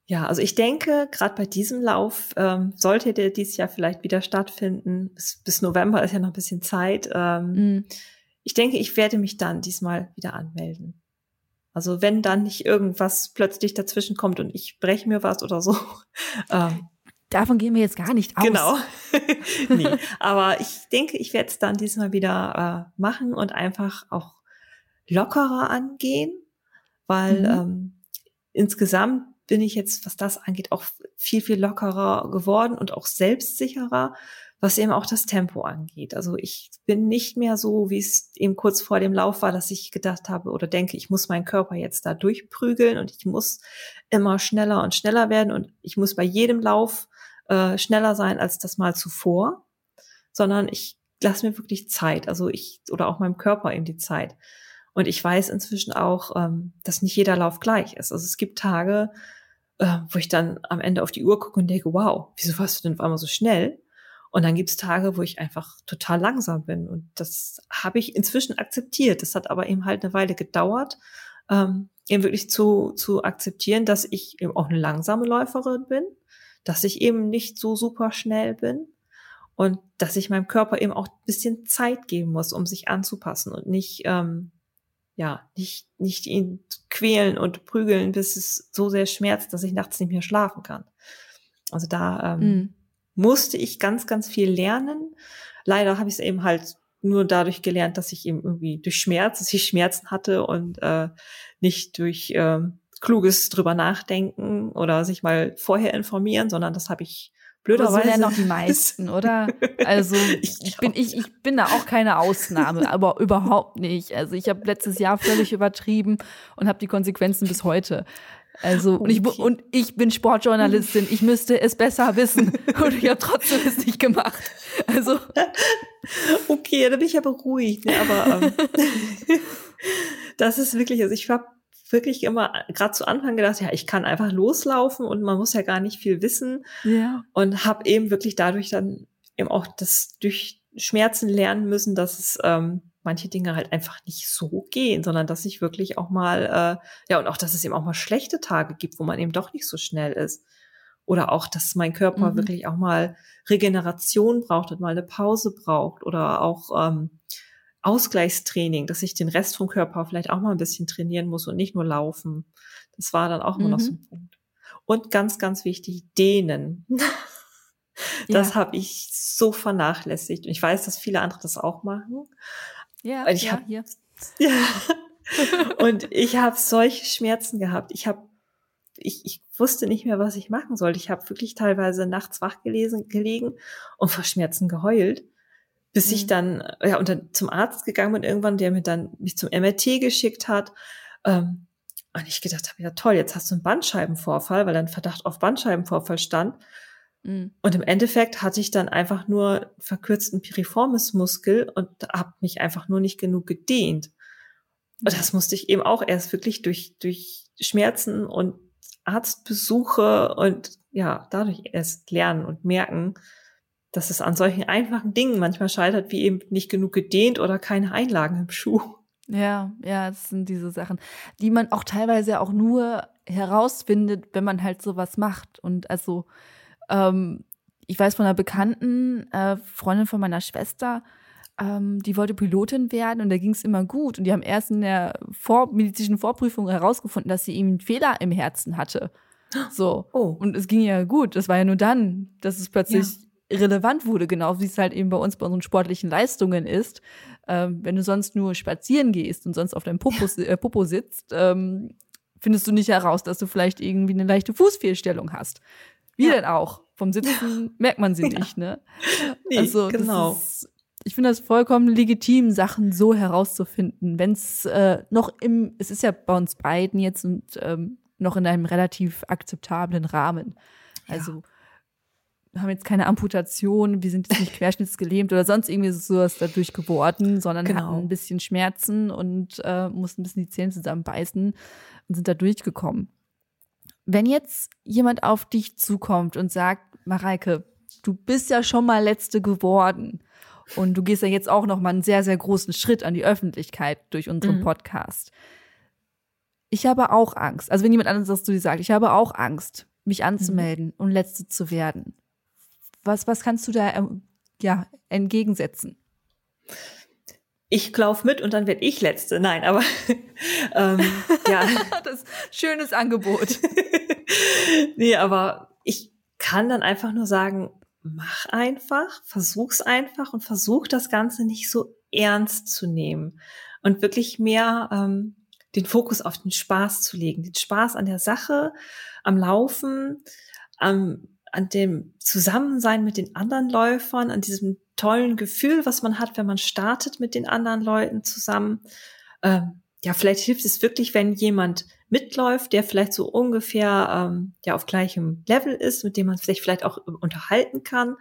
Ja, also ich denke, gerade bei diesem Lauf ähm, sollte der dieses Jahr vielleicht wieder stattfinden. Bis, bis November ist ja noch ein bisschen Zeit. Ähm, mm. Ich denke, ich werde mich dann diesmal wieder anmelden. Also wenn dann nicht irgendwas plötzlich dazwischen kommt und ich breche mir was oder so. (laughs) Ähm, Davon gehen wir jetzt gar nicht aus. Genau. (laughs) (laughs) nee. Aber ich denke, ich werde es dann diesmal wieder äh, machen und einfach auch lockerer angehen, weil mhm. ähm, insgesamt bin ich jetzt, was das angeht, auch viel, viel lockerer geworden und auch selbstsicherer was eben auch das Tempo angeht. Also ich bin nicht mehr so, wie es eben kurz vor dem Lauf war, dass ich gedacht habe oder denke, ich muss meinen Körper jetzt da durchprügeln und ich muss immer schneller und schneller werden und ich muss bei jedem Lauf äh, schneller sein als das Mal zuvor, sondern ich lasse mir wirklich Zeit. Also ich oder auch meinem Körper eben die Zeit. Und ich weiß inzwischen auch, ähm, dass nicht jeder Lauf gleich ist. Also es gibt Tage, äh, wo ich dann am Ende auf die Uhr gucke und denke, wow, wieso warst du denn auf einmal so schnell? Und dann gibt's Tage, wo ich einfach total langsam bin. Und das habe ich inzwischen akzeptiert. Das hat aber eben halt eine Weile gedauert, ähm, eben wirklich zu, zu akzeptieren, dass ich eben auch eine langsame Läuferin bin, dass ich eben nicht so super schnell bin und dass ich meinem Körper eben auch ein bisschen Zeit geben muss, um sich anzupassen und nicht, ähm, ja, nicht, nicht ihn quälen und prügeln, bis es so sehr schmerzt, dass ich nachts nicht mehr schlafen kann. Also da ähm, mm musste ich ganz, ganz viel lernen. Leider habe ich es eben halt nur dadurch gelernt, dass ich eben irgendwie durch Schmerz, dass ich Schmerzen hatte und äh, nicht durch äh, kluges drüber nachdenken oder sich mal vorher informieren, sondern das habe ich blöderweise. So lernen auch die meisten, (laughs) oder? Also ich, ich bin ich, ich bin da auch keine Ausnahme, aber (laughs) überhaupt nicht. Also ich habe letztes Jahr völlig übertrieben und habe die Konsequenzen bis heute. Also, und, ich, und ich bin Sportjournalistin, ich müsste es besser wissen. (laughs) Und ich habe trotzdem es nicht gemacht. Also. Okay, da bin ich aber ruhig. Ne? Aber ähm, (laughs) das ist wirklich, also ich habe wirklich immer gerade zu Anfang gedacht, ja, ich kann einfach loslaufen und man muss ja gar nicht viel wissen. Ja. Und habe eben wirklich dadurch dann eben auch das durch Schmerzen lernen müssen, dass es ähm, manche Dinge halt einfach nicht so gehen, sondern dass ich wirklich auch mal, äh, ja, und auch, dass es eben auch mal schlechte Tage gibt, wo man eben doch nicht so schnell ist. Oder auch, dass mein Körper mhm. wirklich auch mal Regeneration braucht und mal eine Pause braucht oder auch ähm, Ausgleichstraining, dass ich den Rest vom Körper vielleicht auch mal ein bisschen trainieren muss und nicht nur laufen. Das war dann auch immer mhm. noch so ein Punkt. Und ganz, ganz wichtig, dehnen. (laughs) das ja. habe ich so vernachlässigt. Und ich weiß, dass viele andere das auch machen. Ja, ich ja, hab, hier. (laughs) Ja. und ich habe solche Schmerzen gehabt. Ich habe ich, ich wusste nicht mehr, was ich machen sollte. Ich habe wirklich teilweise nachts wach gelesen, gelegen und vor Schmerzen geheult, bis mhm. ich dann ja und dann zum Arzt gegangen bin irgendwann, der mir dann mich zum MRT geschickt hat. Ähm, und ich gedacht habe, ja toll, jetzt hast du einen Bandscheibenvorfall, weil dann Verdacht auf Bandscheibenvorfall stand. Mhm. Und im Endeffekt hatte ich dann einfach nur verkürzten Piriformismuskel und habe mich einfach nur nicht genug gedehnt. Und das musste ich eben auch erst wirklich durch, durch Schmerzen und Arztbesuche und ja, dadurch erst lernen und merken, dass es an solchen einfachen Dingen manchmal scheitert, wie eben nicht genug gedehnt oder keine Einlagen im Schuh. Ja, ja, das sind diese Sachen, die man auch teilweise auch nur herausfindet, wenn man halt sowas macht. Und also, ähm, ich weiß von einer bekannten äh, Freundin von meiner Schwester, ähm, die wollte Pilotin werden und da ging es immer gut. Und die haben erst in der vor medizinischen Vorprüfung herausgefunden, dass sie eben einen Fehler im Herzen hatte. So. Oh. Und es ging ja gut. Das war ja nur dann, dass es plötzlich ja. relevant wurde, genau wie es halt eben bei uns bei unseren sportlichen Leistungen ist. Ähm, wenn du sonst nur spazieren gehst und sonst auf deinem Popo, äh, Popo sitzt, ähm, findest du nicht heraus, dass du vielleicht irgendwie eine leichte Fußfehlstellung hast. Wie ja. denn auch? Vom Sitzen (laughs) merkt man sie nicht, ne? Nee, also, genau. Ist, ich finde das vollkommen legitim, Sachen so herauszufinden. Wenn es äh, noch im, es ist ja bei uns beiden jetzt und ähm, noch in einem relativ akzeptablen Rahmen. Also haben jetzt keine Amputation, wir sind jetzt nicht (laughs) querschnittsgelähmt oder sonst irgendwie sowas dadurch geworden, sondern genau. hatten ein bisschen Schmerzen und äh, mussten ein bisschen die Zähne zusammenbeißen und sind da durchgekommen. Wenn jetzt jemand auf dich zukommt und sagt, Mareike, du bist ja schon mal letzte geworden und du gehst ja jetzt auch noch mal einen sehr, sehr großen Schritt an die Öffentlichkeit durch unseren mhm. Podcast. Ich habe auch Angst. Also wenn jemand anderes das zu dir sagt, ich habe auch Angst, mich anzumelden mhm. und Letzte zu werden. Was, was kannst du da ähm, ja, entgegensetzen? Ich laufe mit und dann werde ich Letzte. Nein, aber (laughs) ähm, ja. (laughs) das schönes Angebot. (laughs) nee, aber ich kann dann einfach nur sagen, mach einfach, versuch's einfach und versuch das Ganze nicht so ernst zu nehmen und wirklich mehr ähm, den Fokus auf den Spaß zu legen, den Spaß an der Sache, am Laufen, am, an dem Zusammensein mit den anderen Läufern, an diesem tollen Gefühl, was man hat, wenn man startet mit den anderen Leuten zusammen. Ähm, ja, vielleicht hilft es wirklich, wenn jemand mitläuft, der vielleicht so ungefähr ähm, ja auf gleichem Level ist, mit dem man sich vielleicht auch unterhalten kann.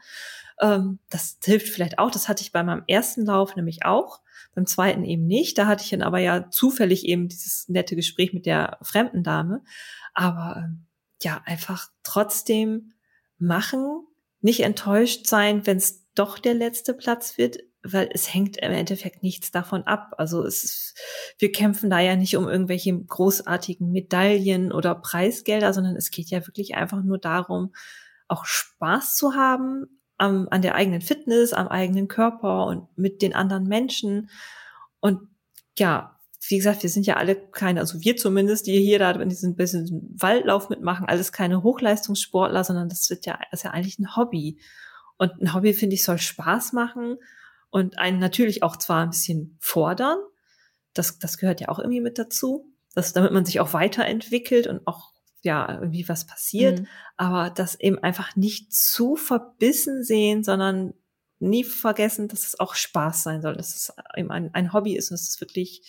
Ähm, das hilft vielleicht auch. Das hatte ich bei meinem ersten Lauf nämlich auch, beim zweiten eben nicht. Da hatte ich dann aber ja zufällig eben dieses nette Gespräch mit der fremden Dame. Aber ähm, ja, einfach trotzdem machen, nicht enttäuscht sein, wenn es doch der letzte Platz wird, weil es hängt im Endeffekt nichts davon ab. Also es ist, wir kämpfen da ja nicht um irgendwelche großartigen Medaillen oder Preisgelder, sondern es geht ja wirklich einfach nur darum, auch Spaß zu haben am, an der eigenen Fitness, am eigenen Körper und mit den anderen Menschen. Und ja, wie gesagt, wir sind ja alle keine, also wir zumindest, die hier da in diesem bisschen Waldlauf mitmachen, alles keine Hochleistungssportler, sondern das wird ja, ist ja eigentlich ein Hobby. Und ein Hobby, finde ich, soll Spaß machen und einen natürlich auch zwar ein bisschen fordern. Das, das gehört ja auch irgendwie mit dazu, dass, damit man sich auch weiterentwickelt und auch ja irgendwie was passiert, mhm. aber das eben einfach nicht zu verbissen sehen, sondern nie vergessen, dass es auch Spaß sein soll, dass es eben ein, ein Hobby ist und dass es wirklich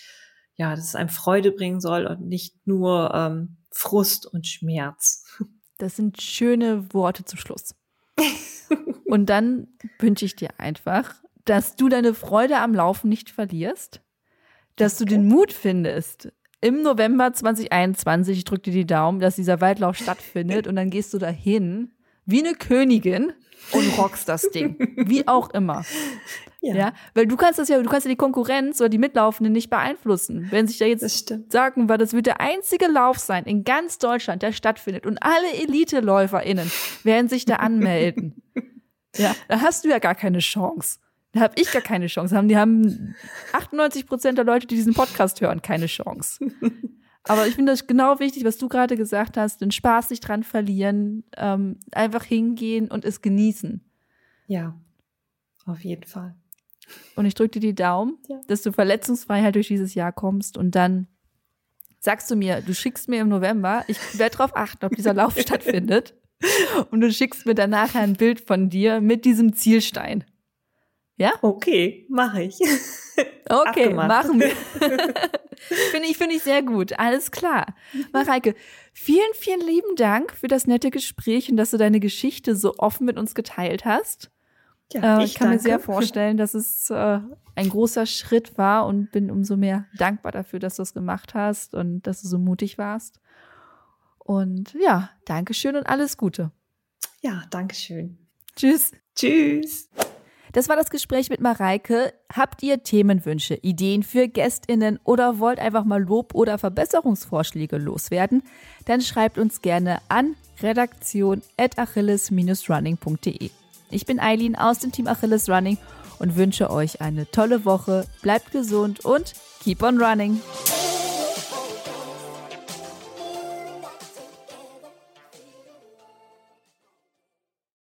ja, dass es einem Freude bringen soll und nicht nur ähm, Frust und Schmerz. Das sind schöne Worte zum Schluss. (laughs) Und dann wünsche ich dir einfach, dass du deine Freude am Laufen nicht verlierst, dass du den Mut findest, im November 2021, ich drücke dir die Daumen, dass dieser Waldlauf stattfindet (laughs) und dann gehst du dahin wie eine Königin und rockst das Ding. (laughs) Wie auch immer. Ja. ja. Weil du kannst das ja, du kannst ja die Konkurrenz oder die Mitlaufenden nicht beeinflussen. Wenn sich da jetzt sagen, weil das wird der einzige Lauf sein in ganz Deutschland, der stattfindet und alle Elite-LäuferInnen werden sich da anmelden. (laughs) ja, da hast du ja gar keine Chance. Da habe ich gar keine Chance. Die haben 98 Prozent der Leute, die diesen Podcast hören, keine Chance. (laughs) Aber ich finde das genau wichtig, was du gerade gesagt hast, den Spaß nicht dran verlieren, ähm, einfach hingehen und es genießen. Ja, auf jeden Fall. Und ich drücke dir die Daumen, ja. dass du verletzungsfrei halt durch dieses Jahr kommst und dann sagst du mir, du schickst mir im November, ich werde darauf achten, ob dieser Lauf (laughs) stattfindet. Und du schickst mir danach ein Bild von dir mit diesem Zielstein. Ja? Okay, mache ich. (laughs) Okay, machen wir. (laughs) finde ich, finde ich sehr gut. Alles klar. Mareike, vielen, vielen lieben Dank für das nette Gespräch und dass du deine Geschichte so offen mit uns geteilt hast. Ja, äh, ich, ich kann danke. mir sehr vorstellen, dass es äh, ein großer Schritt war und bin umso mehr dankbar dafür, dass du es gemacht hast und dass du so mutig warst. Und ja, Dankeschön und alles Gute. Ja, Dankeschön. Tschüss. Tschüss. Das war das Gespräch mit Mareike. Habt ihr Themenwünsche, Ideen für GästInnen oder wollt einfach mal Lob oder Verbesserungsvorschläge loswerden? Dann schreibt uns gerne an redaktion.achilles-running.de. Ich bin Eileen aus dem Team Achilles Running und wünsche euch eine tolle Woche. Bleibt gesund und keep on running.